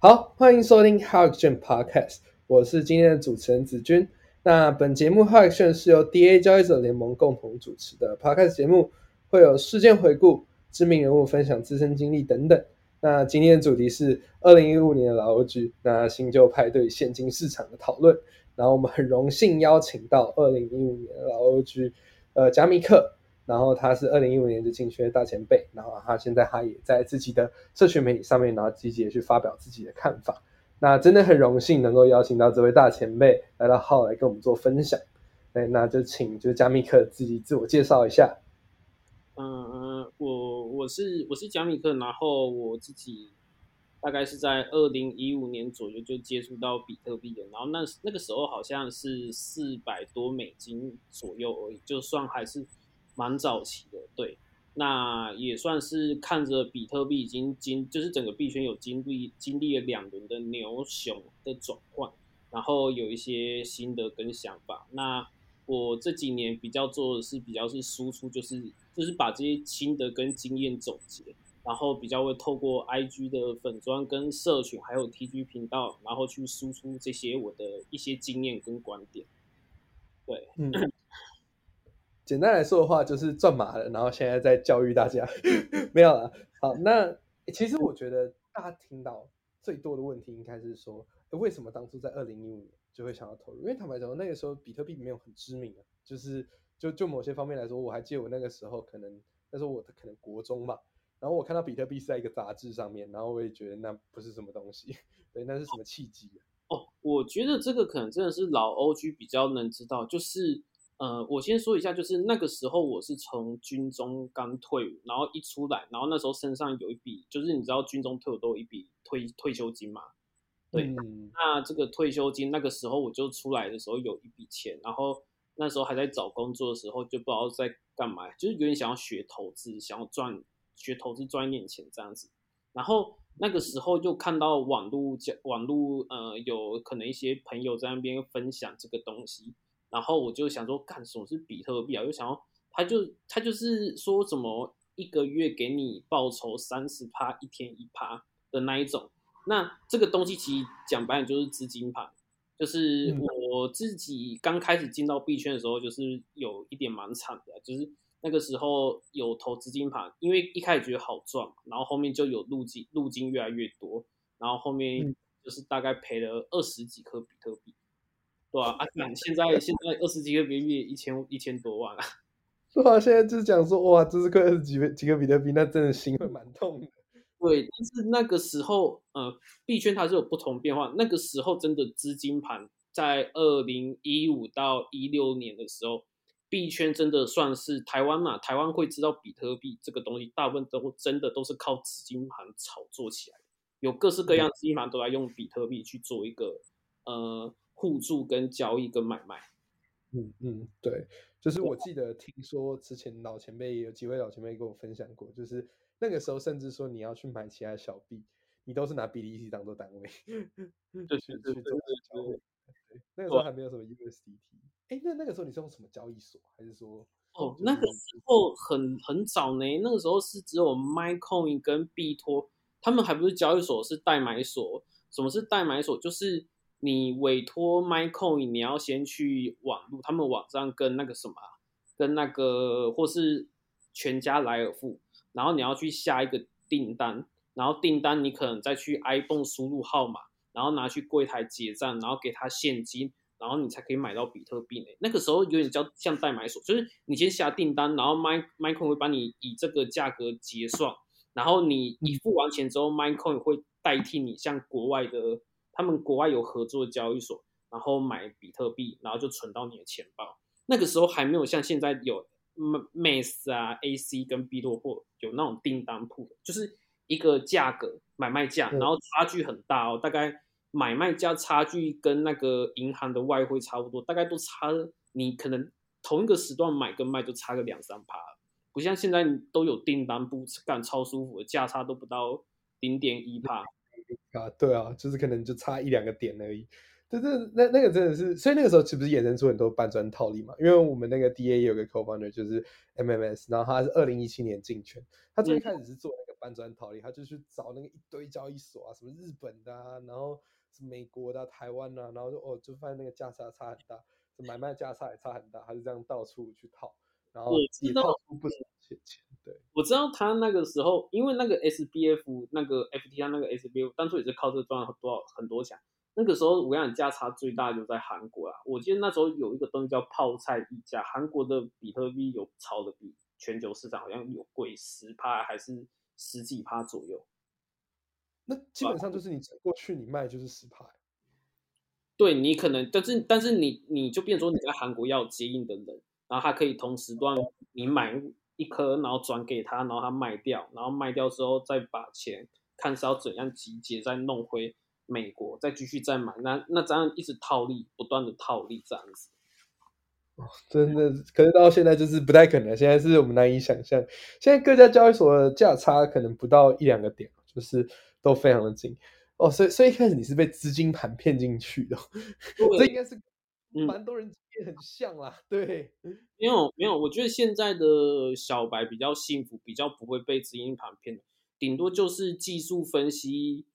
好，欢迎收听 How Action Podcast，我是今天的主持人子君。那本节目 How Action 是由 DA 交易者联盟共同主持的 Podcast 节目，会有事件回顾、知名人物分享自身经历等等。那今天的主题是二零一五年的老欧剧，那新旧派对现金市场的讨论。然后我们很荣幸邀请到二零一五年的老欧剧，呃，加密克。然后他是二零一五年就进圈大前辈，然后他现在他也在自己的社群媒体上面，然后积极的去发表自己的看法。那真的很荣幸能够邀请到这位大前辈来到号来跟我们做分享。哎，那就请就是加密克自己自我介绍一下。嗯嗯，我我是我是加密克，然后我自己大概是在二零一五年左右就接触到比特币的，然后那那个时候好像是四百多美金左右而已，就算还是。蛮早期的，对，那也算是看着比特币已经经，就是整个币圈有经历经历了两轮的牛熊的转换，然后有一些心得跟想法。那我这几年比较做的是比较是输出，就是就是把这些心得跟经验总结，然后比较会透过 IG 的粉砖跟社群，还有 TG 频道，然后去输出这些我的一些经验跟观点。对，嗯。简单来说的话，就是赚麻了，然后现在在教育大家，没有了。好，那其实我觉得大家听到最多的问题，应该是说，为什么当初在二零一五年就会想要投入？因为坦白讲，那个时候比特币没有很知名啊，就是就就某些方面来说，我还记得我那个时候可能那时候我可能国中吧，然后我看到比特币是在一个杂志上面，然后我也觉得那不是什么东西，对，那是什么契机啊？哦，我觉得这个可能真的是老 OG 比较能知道，就是。呃，我先说一下，就是那个时候我是从军中刚退伍，然后一出来，然后那时候身上有一笔，就是你知道军中退伍都有一笔退退休金嘛？对，那这个退休金那个时候我就出来的时候有一笔钱，然后那时候还在找工作的时候就不知道在干嘛，就是有点想要学投资，想要赚学投资赚一点钱这样子，然后那个时候就看到网络讲网络呃有可能一些朋友在那边分享这个东西。然后我就想说，干什么是比特币啊？又想要，他就他就是说什么一个月给你报酬三十趴，一天一趴的那一种。那这个东西其实讲白了就是资金盘。就是我自己刚开始进到币圈的时候，就是有一点蛮惨的，就是那个时候有投资金盘，因为一开始觉得好赚，然后后面就有路径路径越来越多，然后后面就是大概赔了二十几颗比特币。对啊，啊，现在现在二十几个比特币一千一千多万啊！是啊，现在就是讲说，哇，这是亏二十几个几个比特币，那真的心会蛮痛的。对，但是那个时候，呃，币圈它是有不同变化。那个时候真的资金盘在二零一五到一六年的时候，币圈真的算是台湾嘛？台湾会知道比特币这个东西，大部分都真的都是靠资金盘炒作起来的，有各式各样资金盘都在用比特币去做一个呃。互助跟交易跟买卖，嗯嗯，对，就是我记得听说之前老前辈也有几位老前辈跟我分享过，就是那个时候甚至说你要去买其他小币，你都是拿比例 t 当做单位，就 去去做交易。对，那个时候还没有什么 USDT。哎，那那个时候你是用什么交易所？还是说？哦，那个时候很很早呢，那个时候是只有 MyCoin 跟币托，他们还不是交易所，是代买所。什么是代买所？就是。你委托 MyCoin，你要先去网络，他们网站跟那个什么，跟那个或是全家莱尔富，然后你要去下一个订单，然后订单你可能再去 iPhone 输入号码，然后拿去柜台结账，然后给他现金，然后你才可以买到比特币呢。那个时候有点叫像代买所，就是你先下订单，然后 My MyCoin 会帮你以这个价格结算，然后你你付完钱之后，MyCoin 会代替你向国外的。他们国外有合作的交易所，然后买比特币，然后就存到你的钱包。那个时候还没有像现在有 m a s 啊、AC 跟 B 多货有那种订单铺，就是一个价格买卖价，然后差距很大哦，大概买卖价差距跟那个银行的外汇差不多，大概都差你可能同一个时段买跟卖就差个两三趴，不像现在都有订单铺干超舒服的价差都不到零点一帕。啊，对啊，就是可能就差一两个点而已。对，这那那个真的是，所以那个时候是不是衍生出很多搬砖套利嘛？因为我们那个 DA 有个 co-founder 就是 MMS，然后他是二零一七年进圈，他最开始是做那个搬砖套利，他就去找那个一堆交易所啊，什么日本的啊，然后是美国的、台湾的，然后就哦，就发现那个价差差很大，买卖价差也差很大，他就这样到处去套，然后也套出不少钱钱。对，我知道他那个时候，因为那个 SBF 那个 FTR 那个 SBF 当初也是靠这赚了多少很多钱。那个时候我讲价差最大就在韩国啊，我记得那时候有一个东西叫泡菜溢价，韩国的比特币有炒的比全球市场好像有贵十趴还是十几趴左右。那基本上就是你过去你卖就是十趴。对你可能，但是但是你你就变说你在韩国要接应的人，然后他可以同时段你买一颗，然后转给他，然后他卖掉，然后卖掉之后再把钱看是要怎样集结再弄回。美国再继续再买，那那这样一直套利，不断的套利这样子，哦，真的，可是到现在就是不太可能，现在是我们难以想象。现在各家交易所的价差可能不到一两个点，就是都非常的近哦。所以，所以一开始你是被资金盘骗进去的，这应该是蛮多人也很像啦。对，没有没有，我觉得现在的小白比较幸福，比较不会被资金盘骗，顶多就是技术分析。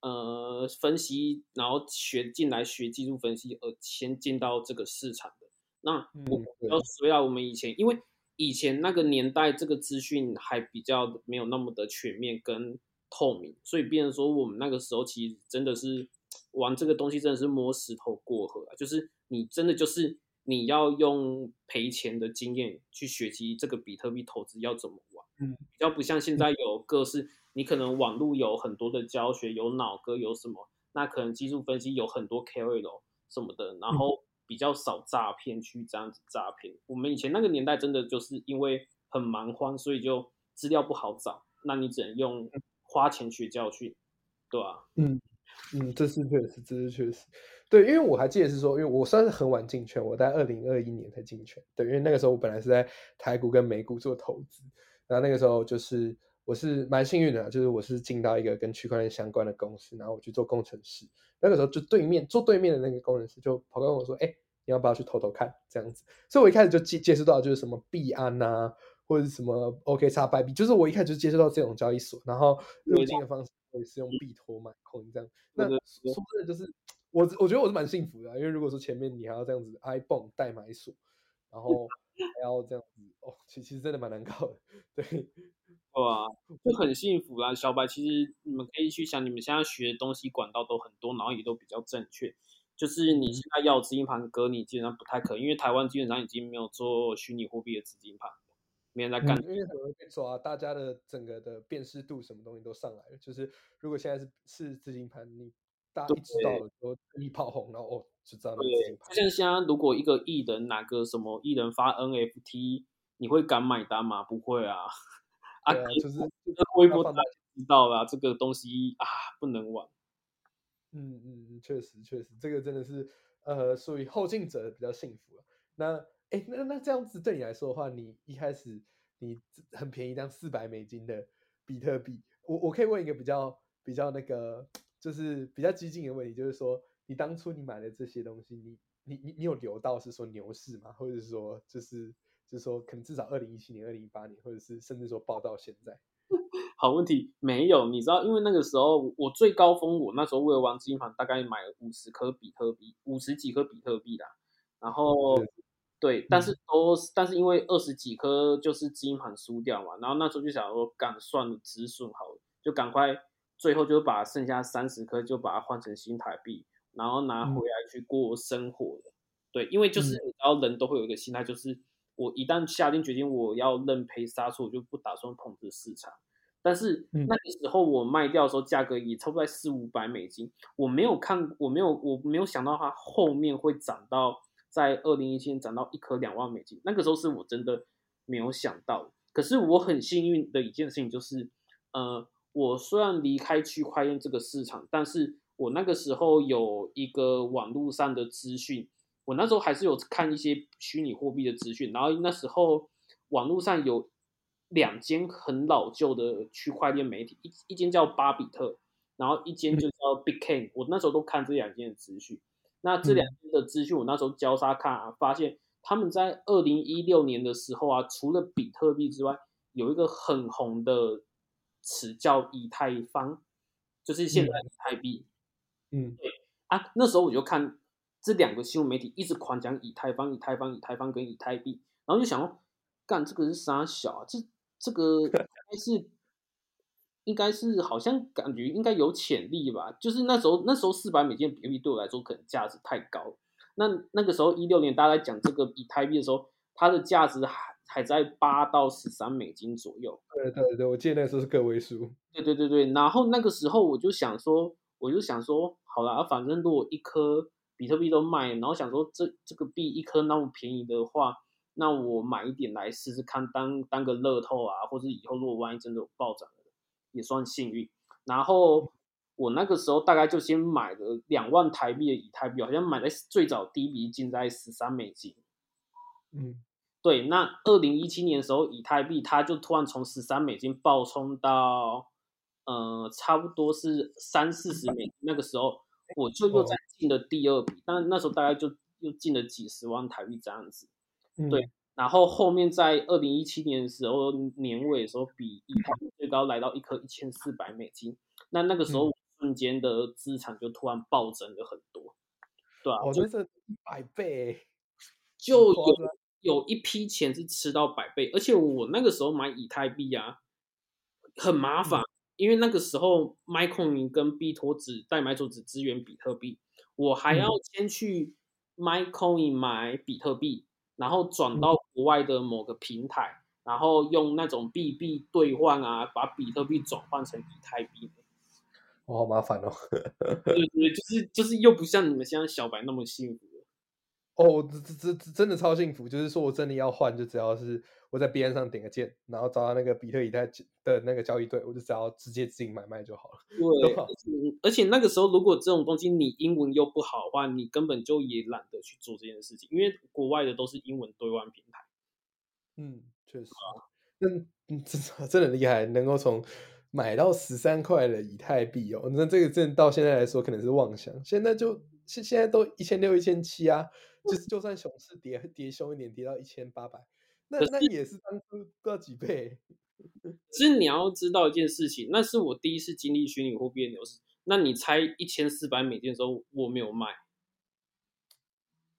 呃，分析，然后学进来学技术分析，而先进到这个市场的。那我要回到我们以前，因为以前那个年代，这个资讯还比较没有那么的全面跟透明，所以变成说我们那个时候其实真的是玩这个东西，真的是摸石头过河啊。就是你真的就是你要用赔钱的经验去学习这个比特币投资要怎么玩，嗯，比较不像现在有各式。你可能网络有很多的教学，有脑歌，有什么？那可能技术分析有很多 KOL 什么的，然后比较少诈骗去这样子诈骗。我们以前那个年代真的就是因为很蛮荒，所以就资料不好找，那你只能用花钱学教训，对吧？嗯嗯，这是确实，这是确实。对，因为我还记得是说，因为我算是很晚进圈，我在二零二一年才进圈。对，因为那个时候我本来是在台股跟美股做投资，然后那个时候就是。我是蛮幸运的，就是我是进到一个跟区块链相关的公司，然后我去做工程师。那个时候就对面坐对面的那个工程师就跑跟我说：“哎，你要不要去偷偷看？”这样子，所以我一开始就接接触到就是什么币安呐，或者是什么 OK 叉币，就是我一开始就接触到这种交易所，然后入境的方式也是用币托买空这样。那说真的，就是我我觉得我是蛮幸福的，因为如果说前面你还要这样子 iBond 代买锁，然后还要这样子哦，其其实真的蛮难搞的，对。哇啊，就很幸福啦。小白，其实你们可以去想，你们现在学的东西管道都很多，然后也都比较正确。就是你现在要资金盘割，你基本上不太可能，因为台湾基本上已经没有做虚拟货币的资金盘，没人在干。因为很容易被抓，大家的整个的辨识度什么东西都上来了。就是如果现在是是资金盘，你大家一知道了说一炮红，然后哦就知道那资金盘。像现在如果一个艺人哪个什么艺人发 NFT，你会敢买单吗？不会啊。啊，就是微博大家知道啦，这个东西啊不能玩。嗯嗯，确实确实，这个真的是呃属于后进者比较幸福了。那哎，那那这样子对你来说的话，你一开始你很便宜，这样四百美金的比特币，我我可以问一个比较比较那个就是比较激进的问题，就是说你当初你买的这些东西，你你你你有留到是说牛市吗？或者是说就是？就是说，可能至少二零一七年、二零一八年，或者是甚至说报到现在。好问题，没有，你知道，因为那个时候我最高峰，我那时候为了玩资金盘，大概买了五十颗比特币，五十几颗比特币啦。然后，对，但是都，但是因为二十几颗就是资金盘输掉嘛，然后那时候就想说，干算了，止损好了，就赶快，最后就把剩下三十颗就把它换成新台币，然后拿回来去过生活了。对，因为就是你知道，人都会有一个心态，就是。我一旦下定决心，我要认赔杀出，我就不打算碰这市场。但是那个时候我卖掉的时候，价格也差不多在四五百美金。我没有看，我没有，我没有想到它后面会涨到在二零一七年涨到一颗两万美金。那个时候是我真的没有想到。可是我很幸运的一件事情就是，呃，我虽然离开区块链这个市场，但是我那个时候有一个网络上的资讯。我那时候还是有看一些虚拟货币的资讯，然后那时候网络上有两间很老旧的区块链媒体，一一间叫巴比特，然后一间就叫 Bitcoin。我那时候都看这两间的资讯。那这两间的资讯，我那时候交叉看啊，发现他们在二零一六年的时候啊，除了比特币之外，有一个很红的词叫以太坊，就是现在以太币。嗯，对啊，那时候我就看这两个新闻媒体一直狂讲以太坊、以太坊、以太坊跟以太币，然后就想哦，干这个是啥小啊？这这个 应该是应该是好像感觉应该有潜力吧？就是那时候那时候四百美金的比特币对我来说可能价值太高。那那个时候一六年大家在讲这个以太币的时候，它的价值还还在八到十三美金左右。对对对，我记得那个时候是个位数。对对对对，然后那个时候我就想说，我就想说，好了，反正如果一颗比特币都卖，然后想说这这个币一颗那么便宜的话，那我买一点来试试看，当当个乐透啊，或者以后如果万一真的有暴涨了，也算幸运。然后我那个时候大概就先买了两万台币的以太币，好像买在最早第一笔进在十三美金。嗯，对，那二零一七年的时候，以太币它就突然从十三美金暴冲到，呃，差不多是三四十美金。那个时候我就又再进了第二笔，但那时候大概就又进了几十万台币这样子。嗯对，然后后面在二零一七年的时候年尾的时候，比以太币最高来到一颗一千四百美金。那那个时候瞬间的资产就突然暴增了很多，对啊，哦，就那是一百倍，就有有一批钱是吃到百倍，而且我那个时候买以太币啊，很麻烦，因为那个时候 MyCoin 跟币托只代买所只支援比特币，我还要先去 MyCoin 买比特币，然后转到国外的某个平台，然后用那种币币兑换啊，把比特币转换成以太币。哦，好麻烦哦。对对，就是就是又不像你们现在小白那么幸福。哦，这这真的超幸福，就是说我真的要换，就只要是我在币安上点个键，然后找到那个比特以太的那个交易对，我就只要直接自己买卖就好了。对，而且而且那个时候，如果这种东西你英文又不好的话，你根本就也懒得去做这件事情，因为国外的都是英文兑换平台。嗯，确实，那嗯，真的真的厉害，能够从买到十三块的以太币哦，那这个真的到现在来说可能是妄想，现在就现现在都一千六、一千七啊，就是就算熊市跌 跌凶一点，跌到一千八百，那那也是当初不知道几倍。其实你要知道一件事情，那是我第一次经历虚拟货币的牛市。那你猜一千四百美金的时候，我没有卖，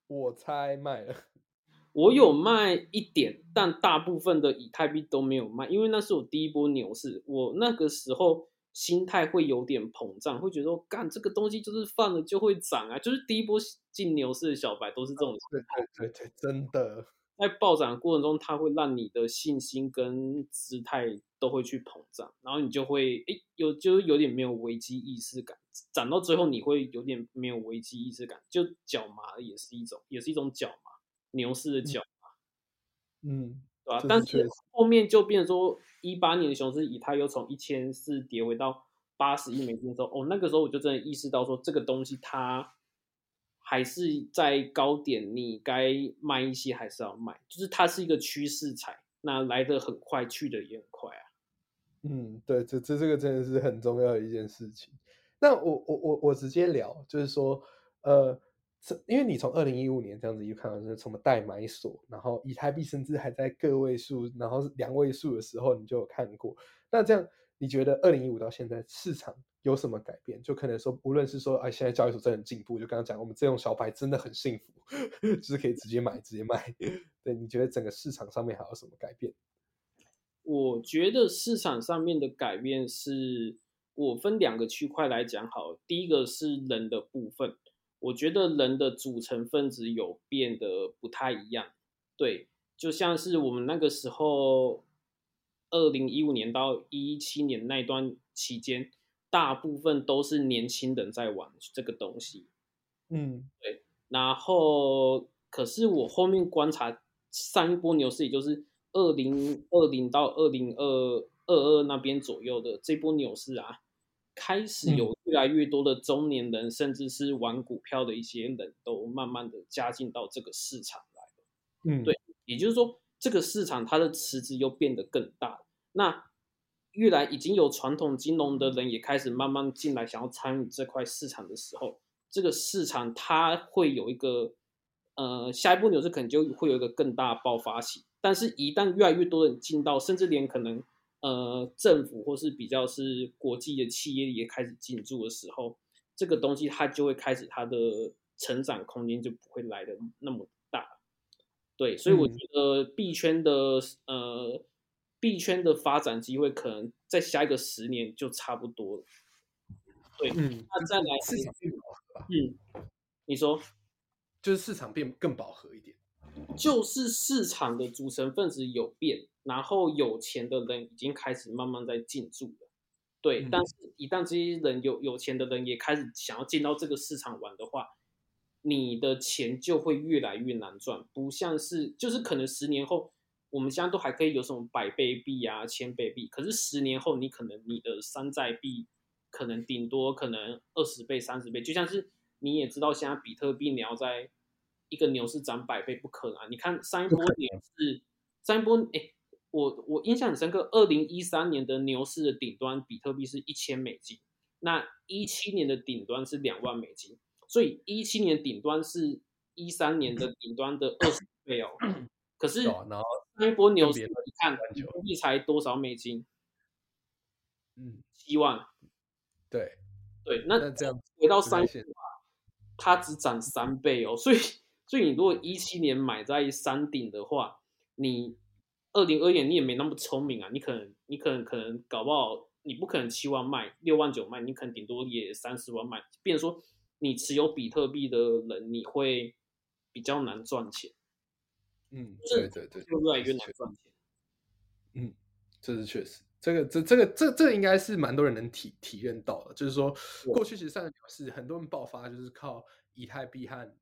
我猜卖了，我有卖一点，但大部分的以太币都没有卖，因为那是我第一波牛市，我那个时候心态会有点膨胀，会觉得说干这个东西就是放了就会涨啊，就是第一波进牛市的小白都是这种对对对对，真的，在暴涨的过程中，它会让你的信心跟姿态都会去膨胀，然后你就会诶有就是有点没有危机意识感，涨到最后你会有点没有危机意识感，就脚麻也是一种，也是一种脚麻，牛市的脚麻，嗯，对吧、这但是后面就变成说，一八年的熊市以太又从一千四跌回到八十亿美金的时候，哦，那个时候我就真的意识到说，这个东西它还是在高点，你该卖一些还是要卖，就是它是一个趋势财，那来的很快，去的也很快啊。嗯，对，这这这个真的是很重要的一件事情。那我我我我直接聊，就是说，呃，这因为你从二零一五年这样子一看到是什么代买所，然后以太币甚至还在个位数，然后两位数的时候，你就有看过。那这样你觉得二零一五到现在市场有什么改变？就可能说，无论是说，哎，现在交易所真的很进步，就刚刚讲，我们这种小白真的很幸福，就是可以直接买直接卖。对，你觉得整个市场上面还有什么改变？我觉得市场上面的改变是，我分两个区块来讲好。第一个是人的部分，我觉得人的组成分子有变得不太一样。对，就像是我们那个时候，二零一五年到一七年那段期间，大部分都是年轻人在玩这个东西。嗯对然后，可是我后面观察上一波牛市，也就是二零二零到二零二二二那边左右的这波牛市啊，开始有越来越多的中年人，甚至是玩股票的一些人都慢慢的加进到这个市场来了。嗯，对也就是说，这个市场它的池子又变得更大。那越来已经有传统金融的人也开始慢慢进来，想要参与这块市场的时候，这个市场它会有一个呃下一步牛市可能就会有一个更大的爆发期。但是，一旦越来越多人进到，甚至连可能呃政府或是比较是国际的企业也开始进驻的时候，这个东西它就会开始它的成长空间就不会来的那么大。对，所以我觉得币圈的呃币圈的发展机会可能在下一个十年就差不多了。对，嗯，那再来市场变饱和吧，嗯，你说就是市场变更饱和一点。就是市场的组成分子有变，然后有钱的人已经开始慢慢在进驻了。对，嗯但是一旦这些人有有钱的人也开始想要进到这个市场玩的话，你的钱就会越来越难赚，不像是就是可能十年后，我们现在都还可以有什么百倍币啊、千倍币，可是十年后你可能你的山寨币可能顶多可能二十倍、三十倍，就像是你也知道现在比特币你要在一个牛市涨百倍不可能啊！你看上一波牛市，上一波哎，我我印象很深刻，二零一三年的牛市的顶端比特币是一千美金，那一七年的顶端是两万美金，所以一七年顶端是一三年的顶端的二十倍哦。可是对啊然后上一波牛市，你看比特币才多少美金？嗯，七万。对，对，那那这样回到三的话，它只涨三倍哦，所以所以你如果一七年买在山顶的话，你二零二年你也没那么聪明啊，你可能你可能可能搞不好你不可能七万卖六万九卖，你可能顶多也三十万卖，变成说你持有比特币的人你会比较难赚钱，嗯，就是对对对，就越来越难赚钱。嗯，这是确实，这个这这个这这个应该是蛮多人能体体验到的，就是说过去其实上个牛市很多人爆发就是靠以太币和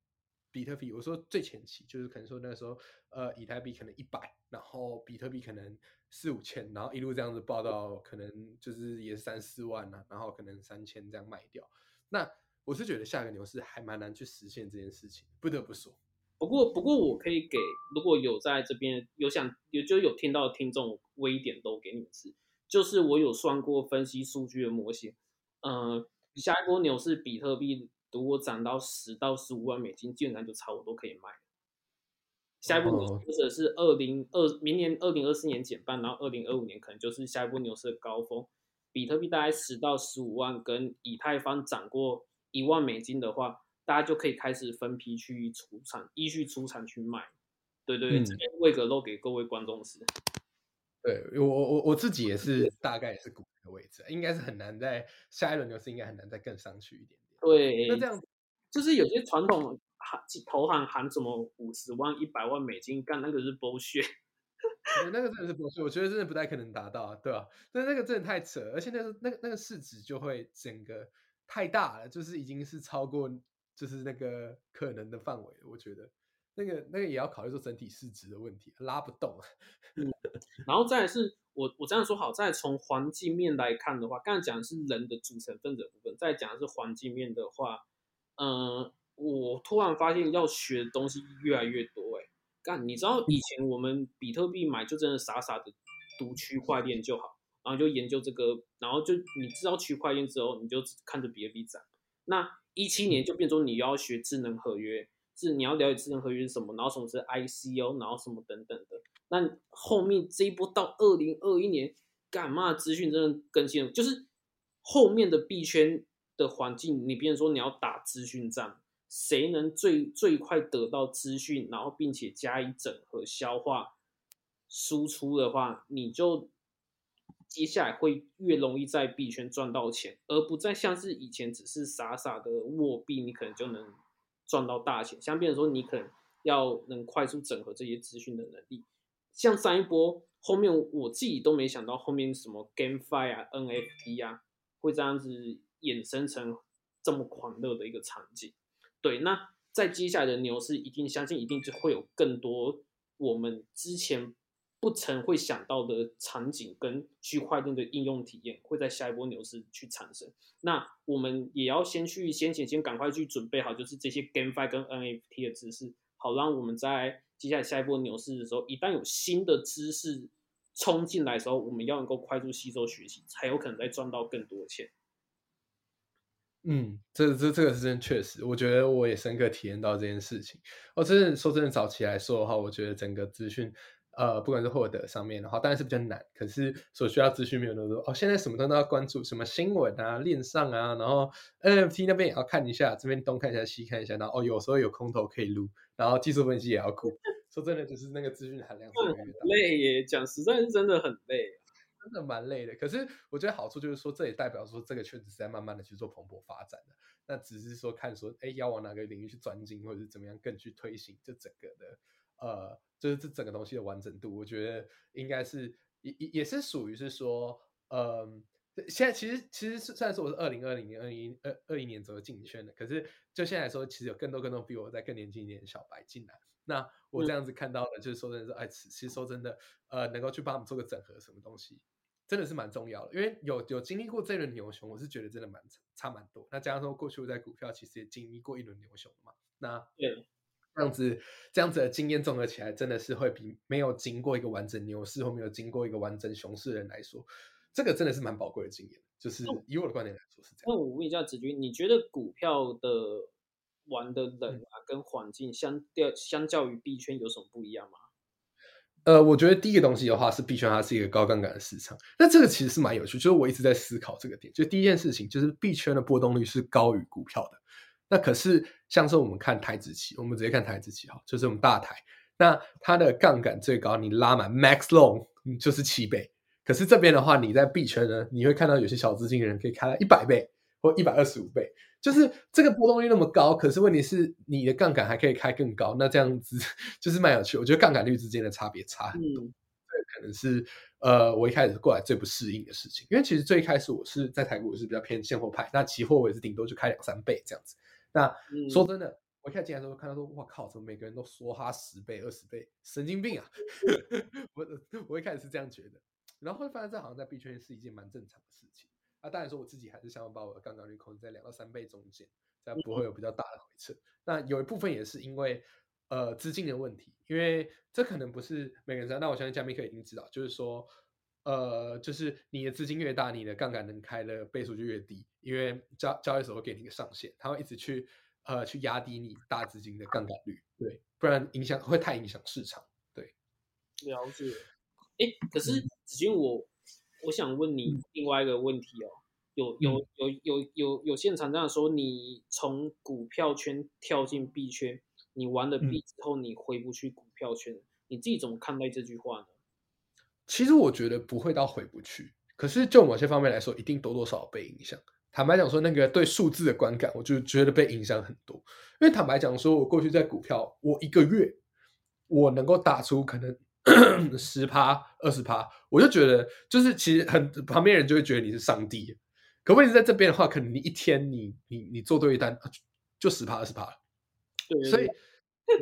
比特币，我说最前期就是可能说那个时候呃以太币可能一百，然后比特币可能四五千，然后一路这样子爆到可能就是也三四万啊，然后可能三千这样卖掉。那我是觉得下个牛市还蛮难去实现这件事情，不得不说。不过，不过我可以给如果有在这边有想有就有听到的听众，微一点都给你们吃，就是我有算过分析数据的模型，呃，下一波牛市比特币如果涨到十到十五万美金，基本上就差不多可以卖了。下一波牛哦市或者是二零二明年二零二四年减半，然后二零二五年可能就是下一波牛市的高峰。比特币大概十到十五万，跟以太坊涨过一万美金的话，大家就可以开始分批去出产，依序出产去卖。对对对，嗯这边喂个漏给各位观众是。对我我我我自己也 是大概也是股的位置，应该是很难在下一轮牛市应该很难再更上去一点点。对，那这样就是有些传统行投行喊什么五十万、一百万美金，干那个是 bullshit。那个真的是不是，我觉得真的不太可能达到啊，对吧、但那个真的太扯，而且那个那个那个市值就会整个太大了，就是已经是超过就是那个可能的范围了。我觉得那个那个也要考虑说整体市值的问题，拉不动。然后再是我我这样说好，再从环境面来看的话，刚才讲的是人的组成分子的部分，再讲的是环境面的话，嗯、我突然发现要学的东西越来越多、欸，哎，干，你知道以前我们比特币买就真的傻傻的读区块链就好，然后就研究这个，然后就你知道区块链之后，你就看着比特币涨。那一七年就变成你要学智能合约，是你要了解智能合约是什么，然后什么是 ICO，然后什么等等的。那后面这一波到二零二一年，干嘛资讯真的更新，就是后面的币圈的环境，你别人说你要打资讯战，谁能最最快得到资讯，然后并且加以整合、消化、输出的话，你就接下来会越容易在币圈赚到钱，而不再像是以前只是傻傻的握币，你可能就能赚到大钱。像变说，你可能要能快速整合这些资讯的能力。像上一波后面我自己都没想到后面什么 GameFi 啊、NFT 啊会这样子衍生成这么狂热的一个场景。对，那在接下来的牛市，一定相信一定就会有更多我们之前不曾会想到的场景跟区块链的应用体验，会在下一波牛市去产生。那我们也要先去先前先赶快去准备好，就是这些 GameFi 跟 NFT 的知识，好让我们在接下来下一波牛市的时候，一旦有新的知识冲进来的时候，我们要能够快速吸收学习，才有可能再赚到更多钱。嗯，这这这个是真确实，我觉得我也深刻体验到这件事情。哦，真的说真的，早期来说的话，我觉得整个资讯呃，不管是获得上面的话，当然是比较难。可是所需要资讯没有那么多哦。现在什么都要关注，什么新闻啊、链上啊，然后 NFT 那边也要看一下，这边东看一下西看一下，然后哦，有时候有空头可以撸，然后技术分析也要顾。说真的，就是那个资讯含量越来越大。累耶，讲实在是真的很累。真的蛮累的，可是我觉得好处就是说，这也代表说这个圈子是在慢慢的去做蓬勃发展的。那只是说看说，哎，要往哪个领域去专精，或者是怎么样更去推行这整个的，呃，就是这整个东西的完整度。我觉得应该是也也也是属于是说，嗯，现在其实其实是虽然说我是二零二零年、二一二二一年左右进圈的，可是就现在来说，其实有更多更多比我在更年轻一点的小白进来。那我这样子看到的，就是说真的是，哎，其实说真的，呃，能够去帮我们做个整合，什么东西。真的是蛮重要的，因为有有经历过这轮牛熊，我是觉得真的蛮差蛮多。那加上说过去我在股票其实也经历过一轮牛熊嘛，那对这样子这样子的经验综合起来，真的是会比没有经过一个完整牛市或没有经过一个完整熊市的人来说，这个真的是蛮宝贵的经验。就是以我的观点来说是这样。那我问一下子君，你觉得股票的玩的人啊，跟环境相较相较于币圈有什么不一样吗？呃，我觉得第一个东西的话是币圈，它是一个高杠杆的市场。那这个其实是蛮有趣，就是我一直在思考这个点。就第一件事情，就是币圈的波动率是高于股票的。那可是像是我们看台子期，我们直接看台子期哈，就是我们大台，那它的杠杆最高，你拉满 max long 就是七倍。可是这边的话，你在币圈呢，你会看到有些小资金的人可以开到一百倍或一百二十五倍。就是这个波动率那么高，可是问题是你的杠杆还可以开更高，那这样子 就是蛮有趣。我觉得杠杆率之间的差别差很多，这可能是呃我一开始过来最不适应的事情。因为其实最开始我是在台股我是比较偏现货派，那期货我也是顶多就开两三倍这样子。那 说真的，我一开始进来的时候看到说，我靠，怎么每个人都说他十倍、二十倍，神经病啊！我我一开始是这样觉得，然后会发现这好像在币圈是一件蛮正常的事情。那当然说，我自己还是想要把我的杠杆率控制在两到三倍中间，这样不会有比较大的回撤。那有一部分也是因为呃资金的问题，因为这可能不是每个人知道。那我相信嘉宾可以已经知道，就是说呃，就是你的资金越大，你的杠杆能开的倍数就越低，因为交交易所会给你一个上限，他会一直去呃去压低你大资金的杠杆率，对，不然影响会太影响市场。对，了解。哎，可是子君我。我想问你另外一个问题哦，有有有有有有现场这样说，你从股票圈跳进币圈，你玩了币之后，你回不去股票圈，你自己怎么看待这句话呢？其实我觉得不会到回不去，可是就某些方面来说，一定多多少少被影响。坦白讲说，那个对数字的观感，我就觉得被影响很多。因为坦白讲说，我过去在股票，我一个月我能够打出可能。十趴二十趴，我就觉得就是其实很旁边人就会觉得你是上帝。可问题在这边的话，可能你一天你你你做对一单就十趴二十趴了。对，所以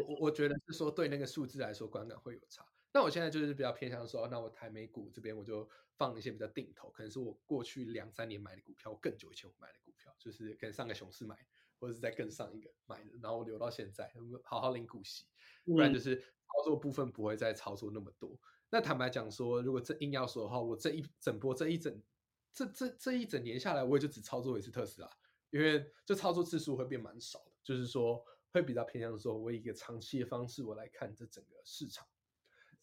我我觉得是说对那个数字来说观感会有差。那我现在就是比较偏向说，那我台美股这边我就放一些比较定投，可能是我过去两三年买的股票，更久以前我买的股票，就是可能上个熊市买，或者是在更上一个买的，然后留到现在，好好领股息，不然就是。操作部分不会再操作那么多。那坦白讲说，如果这硬要说的话，我这一整波、这一整、这这这一整年下来，我也就只操作一次特斯拉，因为就操作次数会变蛮少的。就是说，会比较偏向说，我以一个长期的方式我来看这整个市场。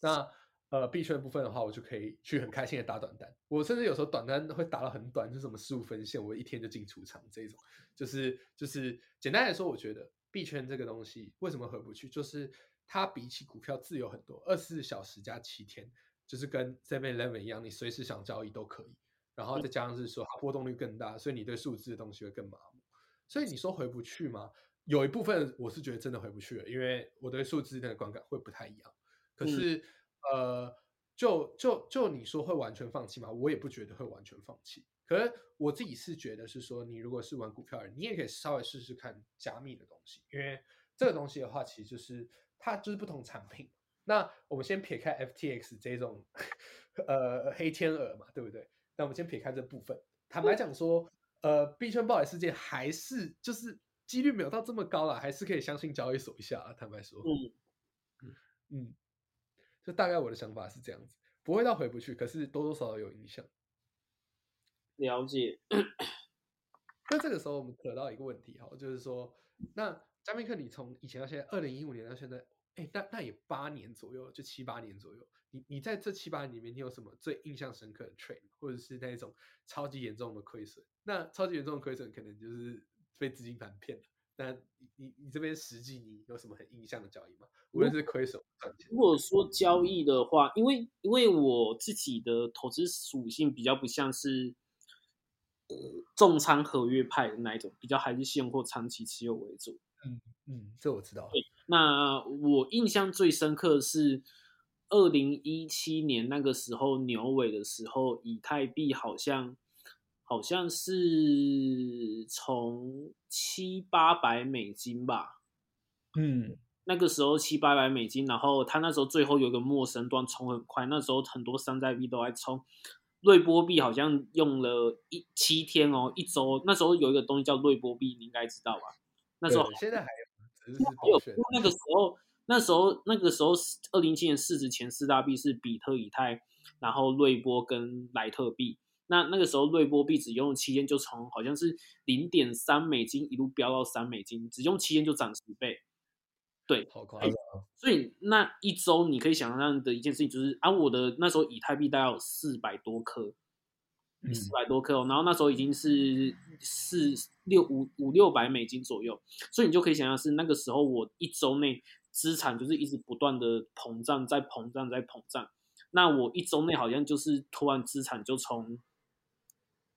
那呃币圈部分的话，我就可以去很开心的打短单。我甚至有时候短单会打到很短，就什么十五分线，我一天就进出场这种。就是就是简单来说，我觉得币圈这个东西为什么回不去，就是。它比起股票自由很多，二十四小时加七天，就是跟 Seven Eleven 一样，你随时想交易都可以。然后再加上是说它波动率更大，所以你对数字的东西会更麻木。所以你说回不去吗？有一部分我是觉得真的回不去了，因为我对数字的观感会不太一样。可是呃，就就就你说会完全放弃吗？我也不觉得会完全放弃。可是我自己是觉得是说，你如果是玩股票人，你也可以稍微试试看加密的东西，因为这个东西的话，其实就是。它就是不同产品。那我们先撇开 FTX 这种呃黑天鹅嘛，对不对？那我们先撇开这部分。坦白讲说，呃，币圈暴雷事件还是就是几率没有到这么高了，还是可以相信交易所一下啊。坦白说，嗯嗯嗯，就大概我的想法是这样子，不会到回不去，可是多多少少有影响。了解。那这个时候我们得到一个问题哈，就是说，那加密克，你从以前到现在，二零一五年到现在。哎，那那也八年左右，就七八年左右。你你在这七八年里面，你有什么最印象深刻的 trade，或者是那一种超级严重的亏损？那超级严重的亏损可能就是被资金盘骗了。那你你你这边实际你有什么很印象的交易吗？无论是亏损赚钱。如果说交易的话，因为因为我自己的投资属性比较不像是呃重仓合约派的那一种，比较还是现货长期持有为主。嗯嗯，这我知道。那我印象最深刻的是二零一七年那个时候牛尾的时候，以太币好像。好像是从七八百美金吧，嗯，那个时候七八百美金，然后他那时候最后有个陌生段冲很快，那时候很多山寨币都在冲，瑞波币好像用了一七天哦，一周，那时候有一个东西叫瑞波币，你应该知道吧？那时候现在还有，只是有那个时候，那时候那个时候二零一七年市值前四大币是比特、以太，然后瑞波跟莱特币。那那个时候，瑞波币只用了七天就从好像是零点三美金一路飙到三美金，只用七天就涨十倍，对，好夸张。所以那一周你可以想象的一件事情就是，啊，我的那时候以太币大概有四百多颗，四百多颗哦，然后那时候已经是四六五五六百美金左右，所以你就可以想象是那个时候我一周内资产就是一直不断的膨胀，在膨胀，在膨胀。那我一周内好像就是突然资产就从